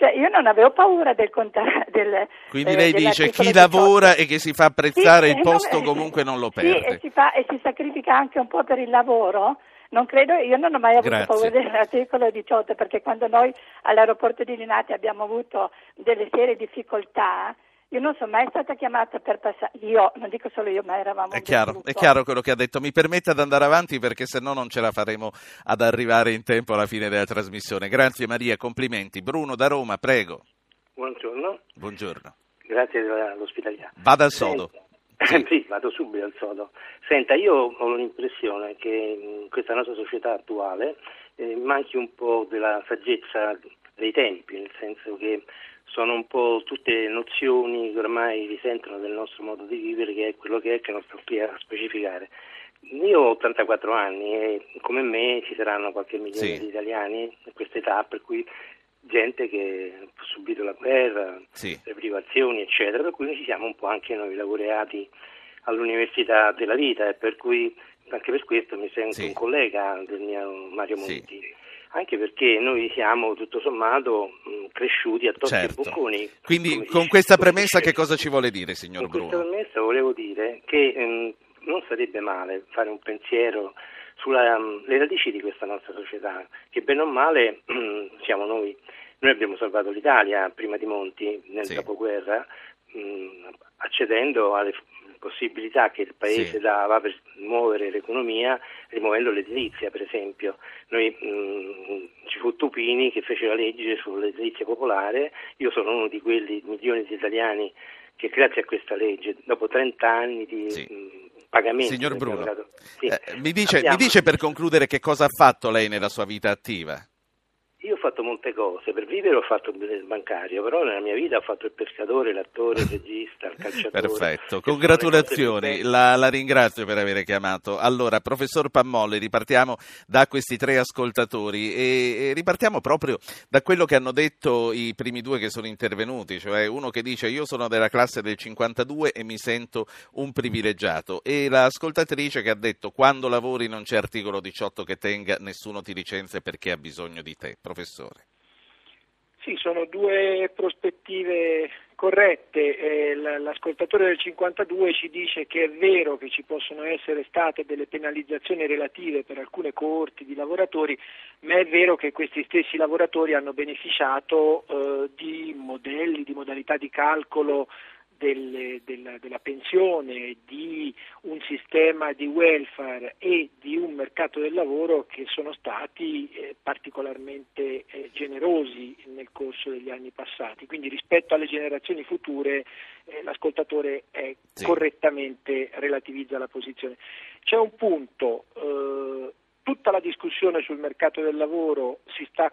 cioè io non avevo paura del contare. Del, Quindi eh, lei dice chi lavora e che si fa apprezzare sì, il posto non, comunque non lo perde. Sì, e si, fa, e si sacrifica anche un po' per il lavoro. non credo, io non ho mai avuto Grazie. paura dell'articolo 18 perché quando noi all'aeroporto di Linate abbiamo avuto delle serie difficoltà, io non sono mai stata chiamata per passare, io, non dico solo io, ma eravamo È chiaro, è chiaro quello che ha detto. Mi permetta di andare avanti perché se no non ce la faremo ad arrivare in tempo alla fine della trasmissione. Grazie Maria, complimenti. Bruno da Roma, prego. Buongiorno, Buongiorno. grazie dell'ospitalità. Vada al sodo. Senta- Sì, vado subito al sodo. Senta, io ho l'impressione che in questa nostra società attuale eh, manchi un po' della saggezza dei tempi, nel senso che sono un po' tutte nozioni che ormai risentono del nostro modo di vivere, che è quello che è, che non sto qui a specificare. Io ho 84 anni e come me ci saranno qualche milione Sì. di italiani in questa età, per cui gente che ha subito la guerra, Sì. le privazioni, eccetera, per cui ci siamo un po' anche noi laureati all'università della vita e per cui anche per questo mi sento Sì. un collega del mio Mario Sì. Anche perché noi siamo tutto sommato mh, cresciuti a tocchi Certo. e bocconi. Quindi con dice- questa premessa dice- che cosa ci vuole dire, signor con questa Bruno? premessa volevo dire che ehm, non sarebbe male fare un pensiero sulle radici di questa nostra società, che bene o male siamo noi. Noi abbiamo salvato l'Italia prima di Monti nel Sì. dopoguerra, mh, accedendo alle possibilità che il Paese Sì. dava per muovere l'economia, rimuovendo l'edilizia per esempio. Noi, mh, ci fu Tupini che fece la legge sull'edilizia popolare, io sono uno di quelli milioni di italiani che grazie a questa legge, dopo 30 anni di Sì. mh, pagamenti, Signor abbiamo Bruno, sì, eh, mi, dice, abbiamo- mi dice per concludere che cosa ha fatto lei nella sua vita attiva? Fatto molte cose, per vivere ho fatto il bancario, però nella mia vita ho fatto il pescatore, l'attore, il regista, il calciatore. Perfetto, congratulazioni, la, la ringrazio per aver chiamato. Allora, professor Pammolli, ripartiamo da questi tre ascoltatori e, e ripartiamo proprio da quello che hanno detto i primi due che sono intervenuti, cioè uno che dice io sono della classe del 52 e mi sento un privilegiato e l'ascoltatrice che ha detto quando lavori non c'è articolo 18 che tenga, nessuno ti licenzia perché ha bisogno di te, professore. Sì, sono due prospettive corrette. Eh, l'ascoltatore del 52 ci dice che è vero che ci possono essere state delle penalizzazioni relative per alcune coorti di lavoratori, ma è vero che questi stessi lavoratori hanno beneficiato eh, di modelli, di modalità di calcolo delle- della, della pensione, di un sistema di welfare e di un mercato del lavoro che sono stati eh, particolarmente eh, generosi nel corso degli anni passati. Quindi rispetto alle generazioni future eh, l'ascoltatore Sì. correttamente relativizza la posizione. C'è un punto, eh, tutta la discussione sul mercato del lavoro si sta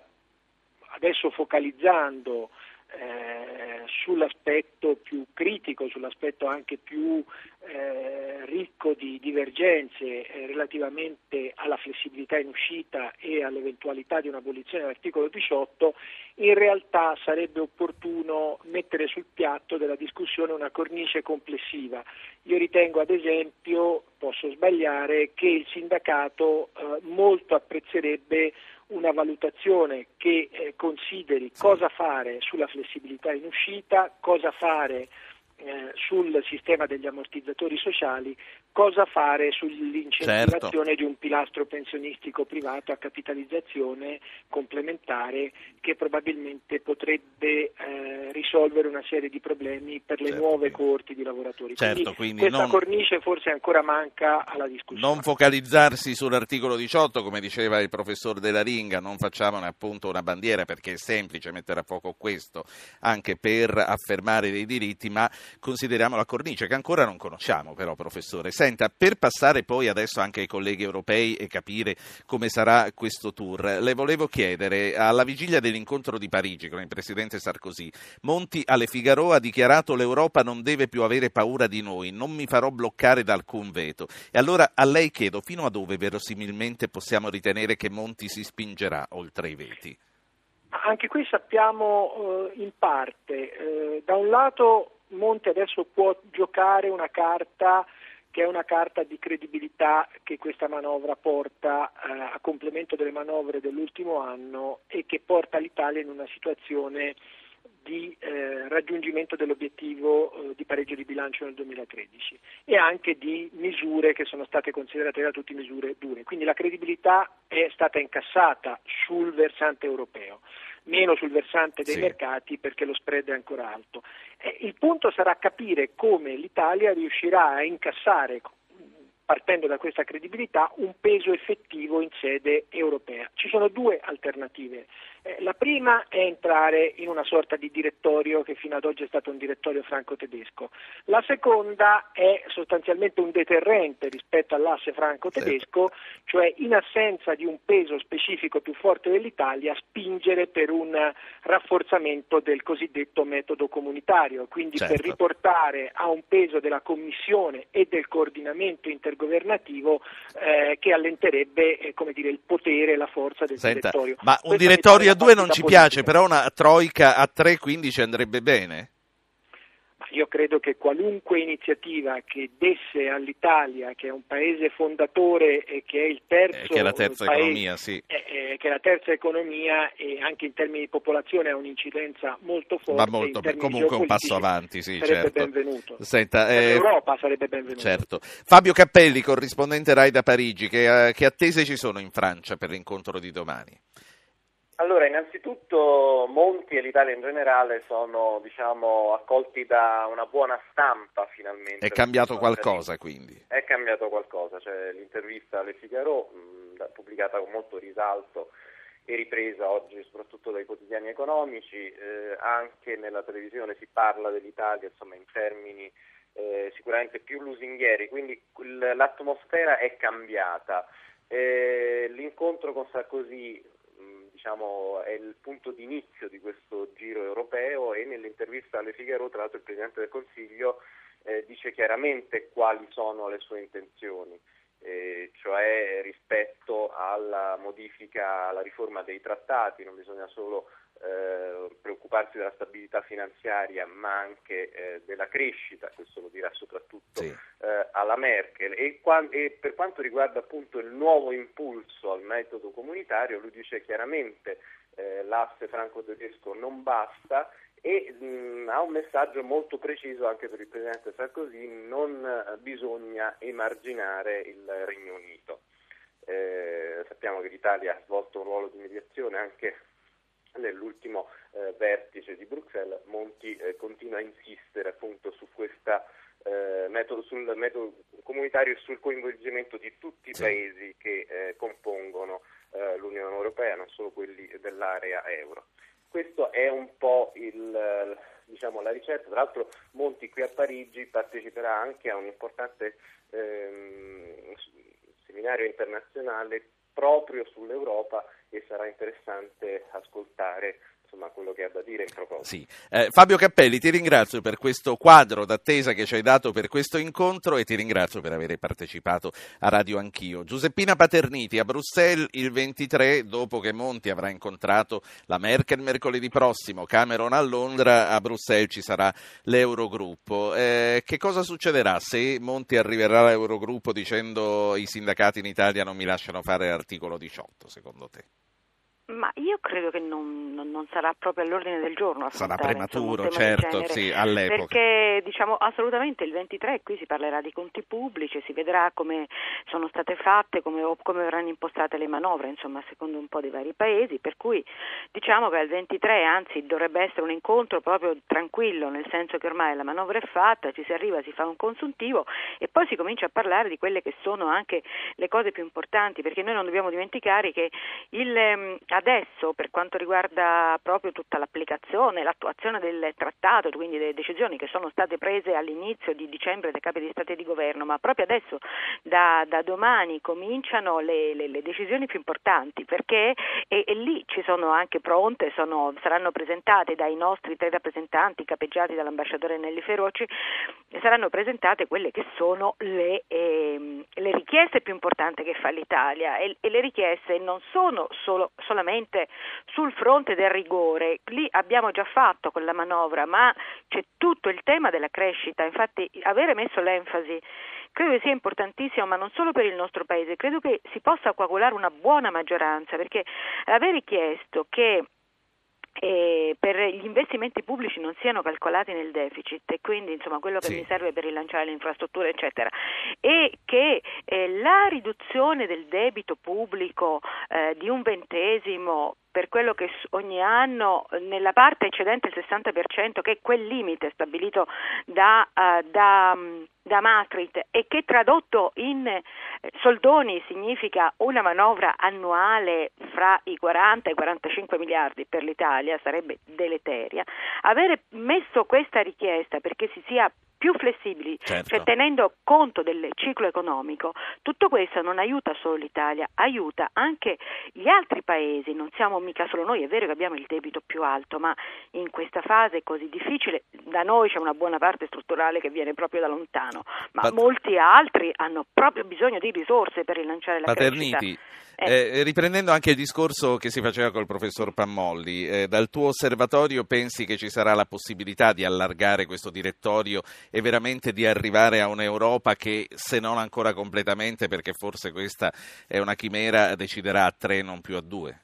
adesso focalizzando eh, sull'aspetto più critico, sull'aspetto anche più eh, ricco di divergenze eh, relativamente alla flessibilità in uscita e all'eventualità di un'abolizione dell'articolo 18, in realtà sarebbe opportuno mettere sul piatto della discussione una cornice complessiva. Io ritengo ad esempio, posso sbagliare, che il sindacato eh, molto apprezzerebbe una valutazione che eh, consideri cosa fare sulla flessibilità in uscita, cosa fare eh, sul sistema degli ammortizzatori sociali, cosa fare sull'incentivazione di un pilastro pensionistico privato a capitalizzazione complementare che probabilmente potrebbe eh, risolvere una serie di problemi per le Certo, nuove quindi- coorti di lavoratori. Certo, quindi questa non- cornice forse ancora manca alla discussione. Non focalizzarsi sull'articolo 18, come diceva il professor Della Ringa, non facciamone appunto una bandiera perché è semplice mettere a fuoco questo anche per affermare dei diritti, ma consideriamo la cornice che ancora non conosciamo però professore. Senta, per passare poi adesso anche ai colleghi europei e capire come sarà questo tour, le volevo chiedere, alla vigilia dell'incontro di Parigi con il presidente Sarkozy, Monti alle Figaro ha dichiarato l'Europa non deve più avere paura di noi, non mi farò bloccare da alcun veto. E allora a lei chiedo fino a dove verosimilmente possiamo ritenere che Monti si spingerà oltre i veti? Anche qui sappiamo eh, in parte, eh, da un lato Monti adesso può giocare una carta che è una carta di credibilità che questa manovra porta eh, a complemento delle manovre dell'ultimo anno e che porta l'Italia in una situazione di eh, raggiungimento dell'obiettivo eh, di pareggio di bilancio nel 2013 e anche di misure che sono state considerate da tutti misure dure. Quindi la credibilità è stata incassata sul versante europeo meno sul versante dei sì. mercati perché lo spread è ancora alto. Eh, il punto sarà capire come l'Italia riuscirà a incassare partendo da questa credibilità, un peso effettivo in sede europea. Ci sono due alternative la prima è entrare in una sorta di direttorio che fino ad oggi è stato un direttorio franco-tedesco. La seconda è sostanzialmente un deterrente rispetto all'asse franco-tedesco, certo. cioè in assenza di un peso specifico più forte dell'Italia spingere per un rafforzamento del cosiddetto metodo comunitario, quindi certo. per riportare a un peso della Commissione e del coordinamento intergovernativo eh, che allenterebbe eh, dire, il potere e la forza del Senta, direttorio. Ma un direttorio due non ci piace, però una troica a tre quindi ci andrebbe bene? Io credo che qualunque iniziativa che desse all'Italia, che è un paese fondatore e che è il terzo eh, che è la terza paese, economia, sì. eh, eh, che è la terza economia e anche in termini di popolazione ha un'incidenza molto forte. Ma molto, comunque un passo avanti, sì, sarebbe certo. benvenuto. Senta, eh, l'Europa sarebbe benvenuto. Certo. Fabio Cappelli, corrispondente RAI da Parigi, che, eh, che attese ci sono in Francia per l'incontro di domani? Allora, innanzitutto Monti e l'Italia in generale sono diciamo, accolti da una buona stampa finalmente. È cambiato qualcosa quindi? È cambiato qualcosa, cioè, l'intervista alle Figaro, mh, pubblicata con molto risalto e ripresa oggi soprattutto dai quotidiani economici, eh, anche nella televisione si parla dell'Italia insomma, in termini eh, sicuramente più lusinghieri, quindi l'atmosfera è cambiata. Eh, l'incontro con Sarkozy diciamo, è il punto di inizio di questo giro europeo e nell'intervista alle Figaro, tra l'altro il Presidente del Consiglio eh, dice chiaramente quali sono le sue intenzioni. Eh, cioè rispetto alla modifica, alla riforma dei trattati, non bisogna solo eh, preoccuparsi della stabilità finanziaria ma anche eh, della crescita, questo lo dirà soprattutto sì. eh, alla Merkel e, qua, e, per quanto riguarda appunto il nuovo impulso al metodo comunitario, lui dice chiaramente eh, l'asse franco-tedesco non basta e mh, ha un messaggio molto preciso anche per il Presidente Sarkozy, non bisogna emarginare il Regno Unito. Eh, sappiamo che l'Italia ha svolto un ruolo di mediazione anche nell'ultimo eh, vertice di Bruxelles, Monti eh, continua a insistere appunto su questa eh, metodo, sul metodo comunitario e sul coinvolgimento di tutti i sì. paesi che eh, compongono eh, l'Unione Europea, non solo quelli dell'area euro. Questo è un po' il, diciamo, la ricetta, tra l'altro Monti qui a Parigi parteciperà anche a un importante ehm, seminario internazionale proprio sull'Europa e sarà interessante ascoltare insomma, quello che ha da dire in proposito. Sì. Eh, Fabio Cappelli, ti ringrazio per questo quadro d'attesa che ci hai dato per questo incontro e ti ringrazio per aver partecipato a Radio Anch'io. Giuseppina Paterniti a Bruxelles il 23, dopo che Monti avrà incontrato la Merkel mercoledì prossimo, Cameron a Londra, a Bruxelles ci sarà l'Eurogruppo. Eh, che cosa succederà se Monti arriverà all'Eurogruppo dicendo i sindacati in Italia non mi lasciano fare l'articolo 18, secondo te? Ma io credo che non, non, non, sarà proprio all'ordine del giorno. Sarà prematuro, certo, sì, all'epoca. Perché diciamo assolutamente il 23 qui si parlerà di conti pubblici, si vedrà come sono state fatte, come, come verranno impostate le manovre, insomma, secondo un po' dei vari paesi, per cui diciamo che al 23 anzi dovrebbe essere un incontro proprio tranquillo, nel senso che ormai la manovra è fatta, ci si arriva, si fa un consuntivo e poi si comincia a parlare di quelle che sono anche le cose più importanti, perché noi non dobbiamo dimenticare che il ehm, Adesso, per quanto riguarda proprio tutta l'applicazione, l'attuazione del trattato, quindi delle decisioni che sono state prese all'inizio di dicembre dai capi di Stato e di Governo, ma proprio adesso, da, da domani, cominciano le, le, le, decisioni più importanti, perché e, e lì ci sono anche pronte, sono, saranno presentate dai nostri tre rappresentanti capeggiati dall'ambasciatore Nelli Feroci, saranno presentate quelle che sono le, eh, le richieste più importanti che fa l'Italia e, e le richieste non sono solo, solamente solamente sul fronte del rigore, lì abbiamo già fatto con la manovra, ma c'è tutto il tema della crescita, infatti avere messo l'enfasi credo che sia importantissimo, ma non solo per il nostro Paese, credo che si possa coagulare una buona maggioranza, perché aver chiesto che per gli investimenti pubblici non siano calcolati nel deficit e quindi insomma quello che sì. mi serve per rilanciare le infrastrutture eccetera e che eh, la riduzione del debito pubblico eh, di un ventesimo per quello che ogni anno nella parte eccedente il 60% che è quel limite stabilito da, uh, da, da Maastricht e che tradotto in eh, soldoni significa una manovra annuale fra i 40 e i 45 miliardi per l'Italia sarebbe deleteria, avere messo questa richiesta perché si sia più flessibili, certo. cioè tenendo conto del ciclo economico, tutto questo non aiuta solo l'Italia, aiuta anche gli altri paesi, non siamo mica solo noi, è vero che abbiamo il debito più alto, ma in questa fase così difficile da noi c'è una buona parte strutturale che viene proprio da lontano, ma Pat- molti altri hanno proprio bisogno di risorse per rilanciare la Paterniti. crescita. Eh. Eh, riprendendo anche il discorso che si faceva col professor Pammolli, eh, dal tuo osservatorio pensi che ci sarà la possibilità di allargare questo direttorio e veramente di arrivare a un'Europa che, se non ancora completamente, perché forse questa è una chimera, deciderà a tre, non più a due?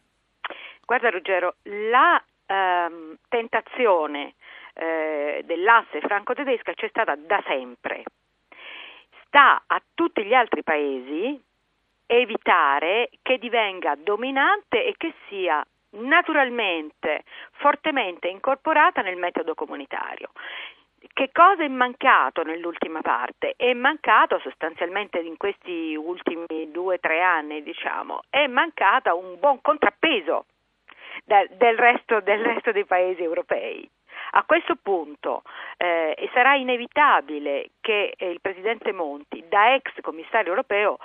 Guarda Ruggero, la ehm, tentazione eh, dell'asse franco-tedesca c'è stata da sempre. Sta a tutti gli altri paesi evitare che divenga dominante e che sia naturalmente, fortemente incorporata nel metodo comunitario. Che cosa è mancato nell'ultima parte? È mancato sostanzialmente in questi ultimi due o tre anni, diciamo, è mancata un buon contrappeso del, del, resto, del resto dei paesi europei. A questo punto eh, sarà inevitabile che eh, il Presidente Monti, da ex commissario europeo,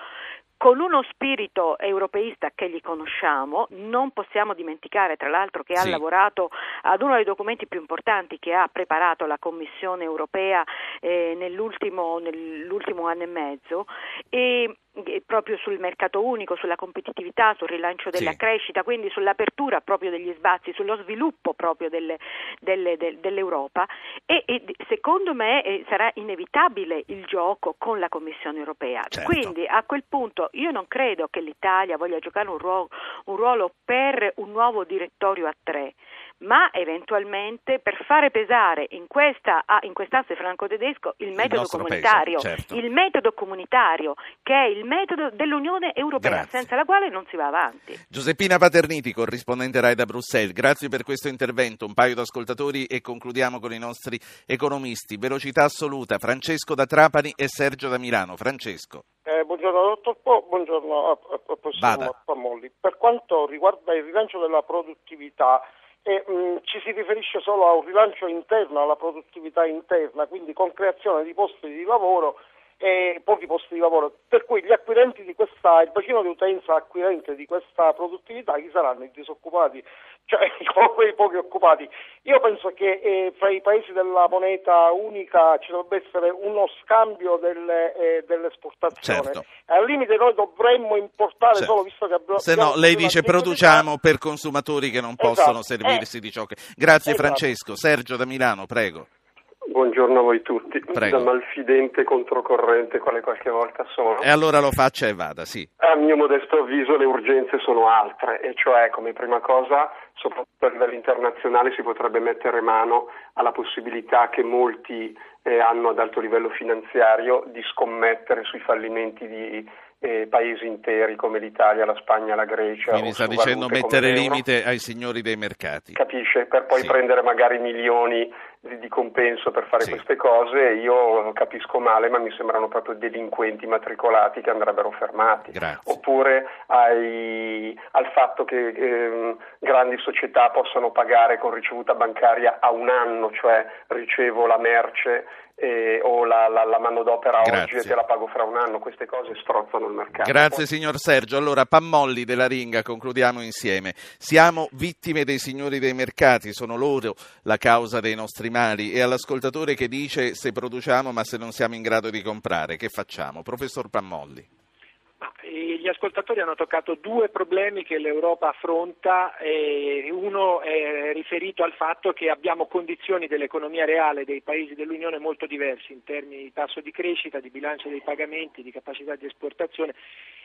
con uno spirito europeista che gli conosciamo, non possiamo dimenticare tra l'altro che sì. ha lavorato ad uno dei documenti più importanti che ha preparato la Commissione europea eh, nell'ultimo, nell'ultimo anno e mezzo e proprio sul mercato unico, sulla competitività, sul rilancio della sì. crescita, quindi sull'apertura proprio degli spazi, sullo sviluppo proprio delle, delle, de, dell'Europa e, e, secondo me eh, sarà inevitabile il gioco con la Commissione europea. Certo. Quindi a quel punto io non credo che l'Italia voglia giocare un ruolo, un ruolo per un nuovo direttorio a tre ma eventualmente per fare pesare in, questa, in quest'asse franco-tedesco il metodo il comunitario, peso, certo. il metodo comunitario che è il metodo dell'Unione Europea, grazie. senza la quale non si va avanti. Giuseppina Paterniti, corrispondente RAI da Bruxelles, grazie per questo intervento, un paio di ascoltatori e concludiamo con i nostri economisti. Velocità assoluta, Francesco da Trapani e Sergio da Milano. Francesco. Eh, buongiorno dottor Po, buongiorno a, professor Pammolli. Per quanto riguarda il rilancio della produttività, e, mh, mm, ci si riferisce solo a un rilancio interno, alla produttività interna, quindi con creazione di posti di lavoro e pochi posti di lavoro, per cui gli acquirenti di questa, il bacino di utenza acquirente di questa produttività chi saranno? I disoccupati, cioè quei pochi occupati. Io penso che eh, fra i paesi della moneta unica ci dovrebbe essere uno scambio delle, eh, dell'esportazione. Certo. Al limite noi dovremmo importare certo. solo visto che abbiamo... Se no, lei dice produciamo per consumatori che non possono esatto. servirsi eh. di ciò che... Grazie esatto. Francesco. Sergio da Milano, prego. Buongiorno a voi tutti, Prego. da malfidente controcorrente quale qualche volta sono. E allora lo faccia e vada, sì. A mio modesto avviso le urgenze sono altre, e cioè come prima cosa, soprattutto a livello internazionale, si potrebbe mettere mano alla possibilità che molti eh, hanno ad alto livello finanziario di scommettere sui fallimenti di eh, paesi interi come l'Italia, la Spagna, la Grecia. Quindi sta dicendo mettere limite ai signori dei mercati. Capisce? Per poi sì. prendere magari milioni di, di compenso per fare sì. queste cose, io capisco male, ma mi sembrano proprio delinquenti matricolati che andrebbero fermati. Grazie. Oppure ai, al fatto che eh, grandi società possano pagare con ricevuta bancaria a un anno, cioè ricevo la merce eh, o la, la, la, manodopera Grazie. oggi e te la pago fra un anno, queste cose strozzano il mercato. Grazie signor Sergio. Allora, Pammolli della Ringa, concludiamo insieme. Siamo vittime dei signori dei mercati, sono loro la causa dei nostri mali e all'ascoltatore che dice se produciamo ma se non siamo in grado di comprare, che facciamo? Professor Pammolli gli ascoltatori hanno toccato due problemi che l'Europa affronta, uno è riferito al fatto che abbiamo condizioni dell'economia reale dei paesi dell'Unione molto diversi in termini di tasso di crescita, di bilancio dei pagamenti, di capacità di esportazione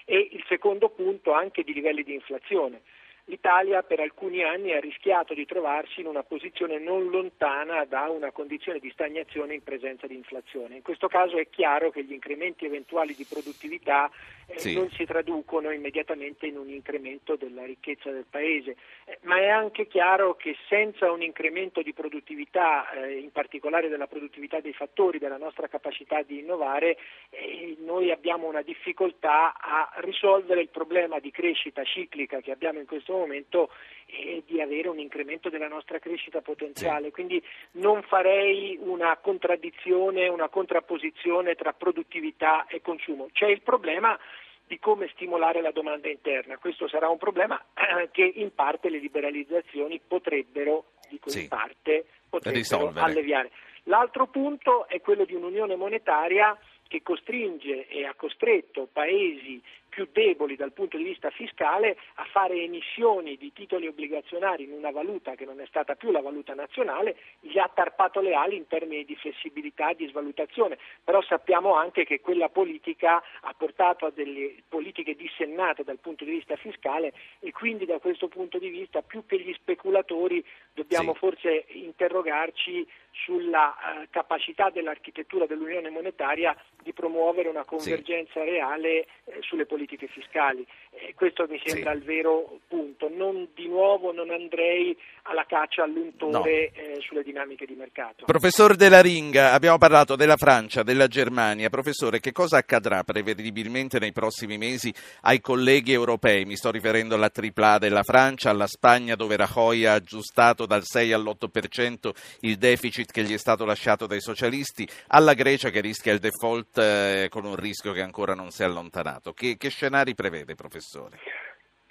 e il secondo punto anche di livelli di inflazione. l'Italia per alcuni anni ha rischiato di trovarsi in una posizione non lontana da una condizione di stagnazione in presenza di inflazione. In questo caso è chiaro che gli incrementi eventuali di produttività eh, sì. non si traducono immediatamente in un incremento della ricchezza del Paese, eh, ma è anche chiaro che senza un incremento di produttività, eh, in particolare della produttività dei fattori, della nostra capacità di innovare, eh, noi abbiamo una difficoltà a risolvere il problema di crescita ciclica che abbiamo in questo momento e di avere un incremento della nostra crescita potenziale. Sì. Quindi non farei una contraddizione, una contrapposizione tra produttività e consumo. C'è il problema di come stimolare la domanda interna. Questo sarà un problema che in parte le liberalizzazioni potrebbero, dico sì. in parte, potrebbero alleviare. L'altro punto è quello di un'unione monetaria che costringe e ha costretto paesi più deboli dal punto di vista fiscale a fare emissioni di titoli obbligazionari in una valuta che non è stata più la valuta nazionale, gli ha tarpato le ali in termini di flessibilità e di svalutazione, però sappiamo anche che quella politica ha portato a delle politiche dissennate dal punto di vista fiscale e quindi da questo punto di vista più che gli speculatori dobbiamo sì. forse interrogarci sulla uh, capacità dell'architettura dell'Unione monetaria di promuovere una convergenza sì. reale eh, sulle politiche fiscali. Eh, questo mi sembra sì. il vero punto. Non, di nuovo non andrei alla caccia all'untore no. eh, sulle dinamiche di mercato. Professor Della Ringa, abbiamo parlato della Francia, della Germania. Professore, che cosa accadrà prevedibilmente nei prossimi mesi ai colleghi europei? Mi sto riferendo alla tripla della Francia, alla Spagna dove Rajoy ha aggiustato dal 6 all'8% il deficit che gli è stato lasciato dai socialisti, alla Grecia che rischia il default eh, con un rischio che ancora non si è allontanato. Che, che scenari prevede, professore?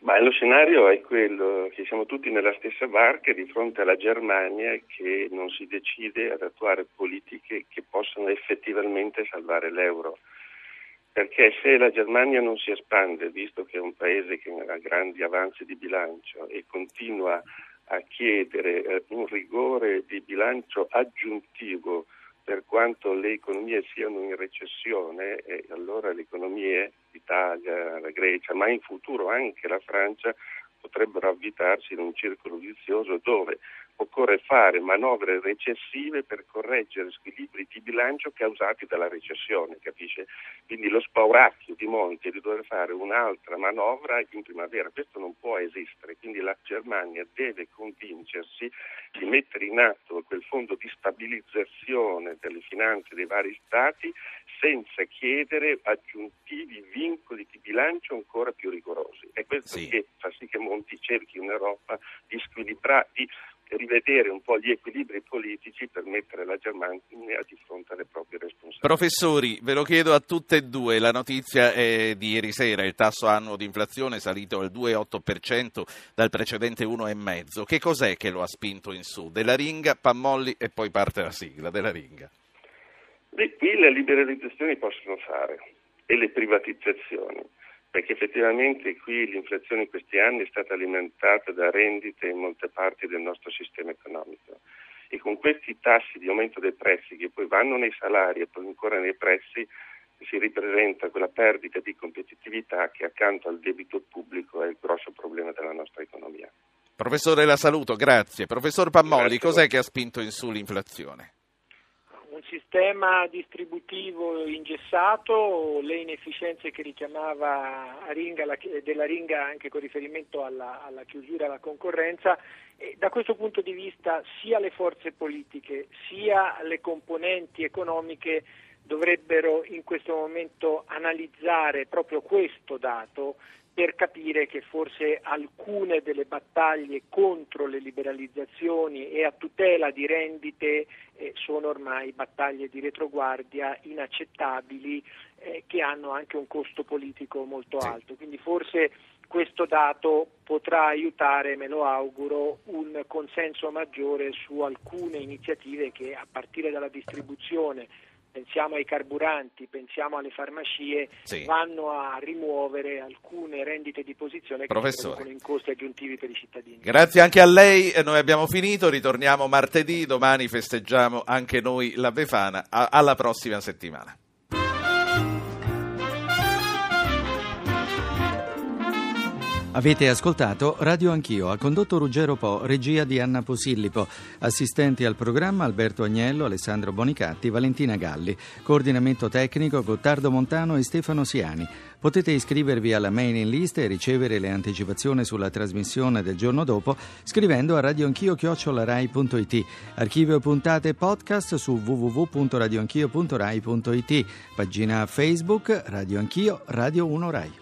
Ma lo scenario è quello che siamo tutti nella stessa barca di fronte alla Germania che non si decide ad attuare politiche che possano effettivamente salvare l'euro. Perché se la Germania non si espande, visto che è un paese che ha grandi avanzi di bilancio e continua a chiedere eh, un rigore di bilancio aggiuntivo per quanto le economie siano in recessione, e allora le economie, l'Italia, la Grecia, ma in futuro anche la Francia, potrebbero avvitarsi in un circolo vizioso dove occorre fare manovre recessive per correggere squilibri di bilancio causati dalla recessione, capisce? Quindi lo spauracchio di Monti è di dover fare un'altra manovra in primavera, questo non può esistere, quindi la Germania deve convincersi di mettere in atto quel fondo di stabilizzazione delle finanze dei vari stati senza chiedere aggiuntivi vincoli di bilancio ancora più rigorosi. È questo sì. che fa sì che Monti cerchi un'Europa di squilibrare, di rivedere un po' gli equilibri politici per mettere la Germania di fronte alle proprie responsabilità. Professori, ve lo chiedo a tutte e due, la notizia è di ieri sera, il tasso annuo di inflazione è salito al 2,8% dal precedente 1,5%. Che cos'è che lo ha spinto in su? Della ringa, Pammolli e poi parte la sigla della ringa. Qui le liberalizzazioni possono fare e le privatizzazioni perché effettivamente qui l'inflazione in questi anni è stata alimentata da rendite in molte parti del nostro sistema economico e con questi tassi di aumento dei prezzi che poi vanno nei salari e poi ancora nei prezzi si ripresenta quella perdita di competitività che accanto al debito pubblico è il grosso problema della nostra economia. Professore la saluto, grazie. Professor Pammoli, grazie. cos'è che ha spinto in su l'inflazione? Sistema distributivo ingessato, le inefficienze che richiamava Ringa, della Ringa anche con riferimento alla, alla chiusura alla concorrenza. Da questo punto di vista sia le forze politiche sia le componenti economiche dovrebbero in questo momento analizzare proprio questo dato per capire che forse alcune delle battaglie contro le liberalizzazioni e a tutela di rendite eh, sono ormai battaglie di retroguardia inaccettabili eh, che hanno anche un costo politico molto sì. alto. Quindi forse questo dato potrà aiutare, me lo auguro, un consenso maggiore su alcune iniziative che a partire dalla distribuzione pensiamo ai carburanti, pensiamo alle farmacie, sì. vanno a rimuovere alcune rendite di posizione che sono in costi aggiuntivi per i cittadini. Grazie anche a lei, noi abbiamo finito, ritorniamo martedì, domani festeggiamo anche noi la Befana, alla prossima settimana. Avete ascoltato Radio Anch'io, ha condotto Ruggero Po, regia di Anna Posillipo, assistenti al programma Alberto Agnello, Alessandro Bonicatti, Valentina Galli, coordinamento tecnico Gottardo Montano e Stefano Siani. Potete iscrivervi alla mailing list e ricevere le anticipazioni sulla trasmissione del giorno dopo scrivendo a radioanchio.rai.it. Archivio puntate e podcast su www.radioanchio.rai.it. Pagina Facebook Radio Anch'io, Radio 1 Rai.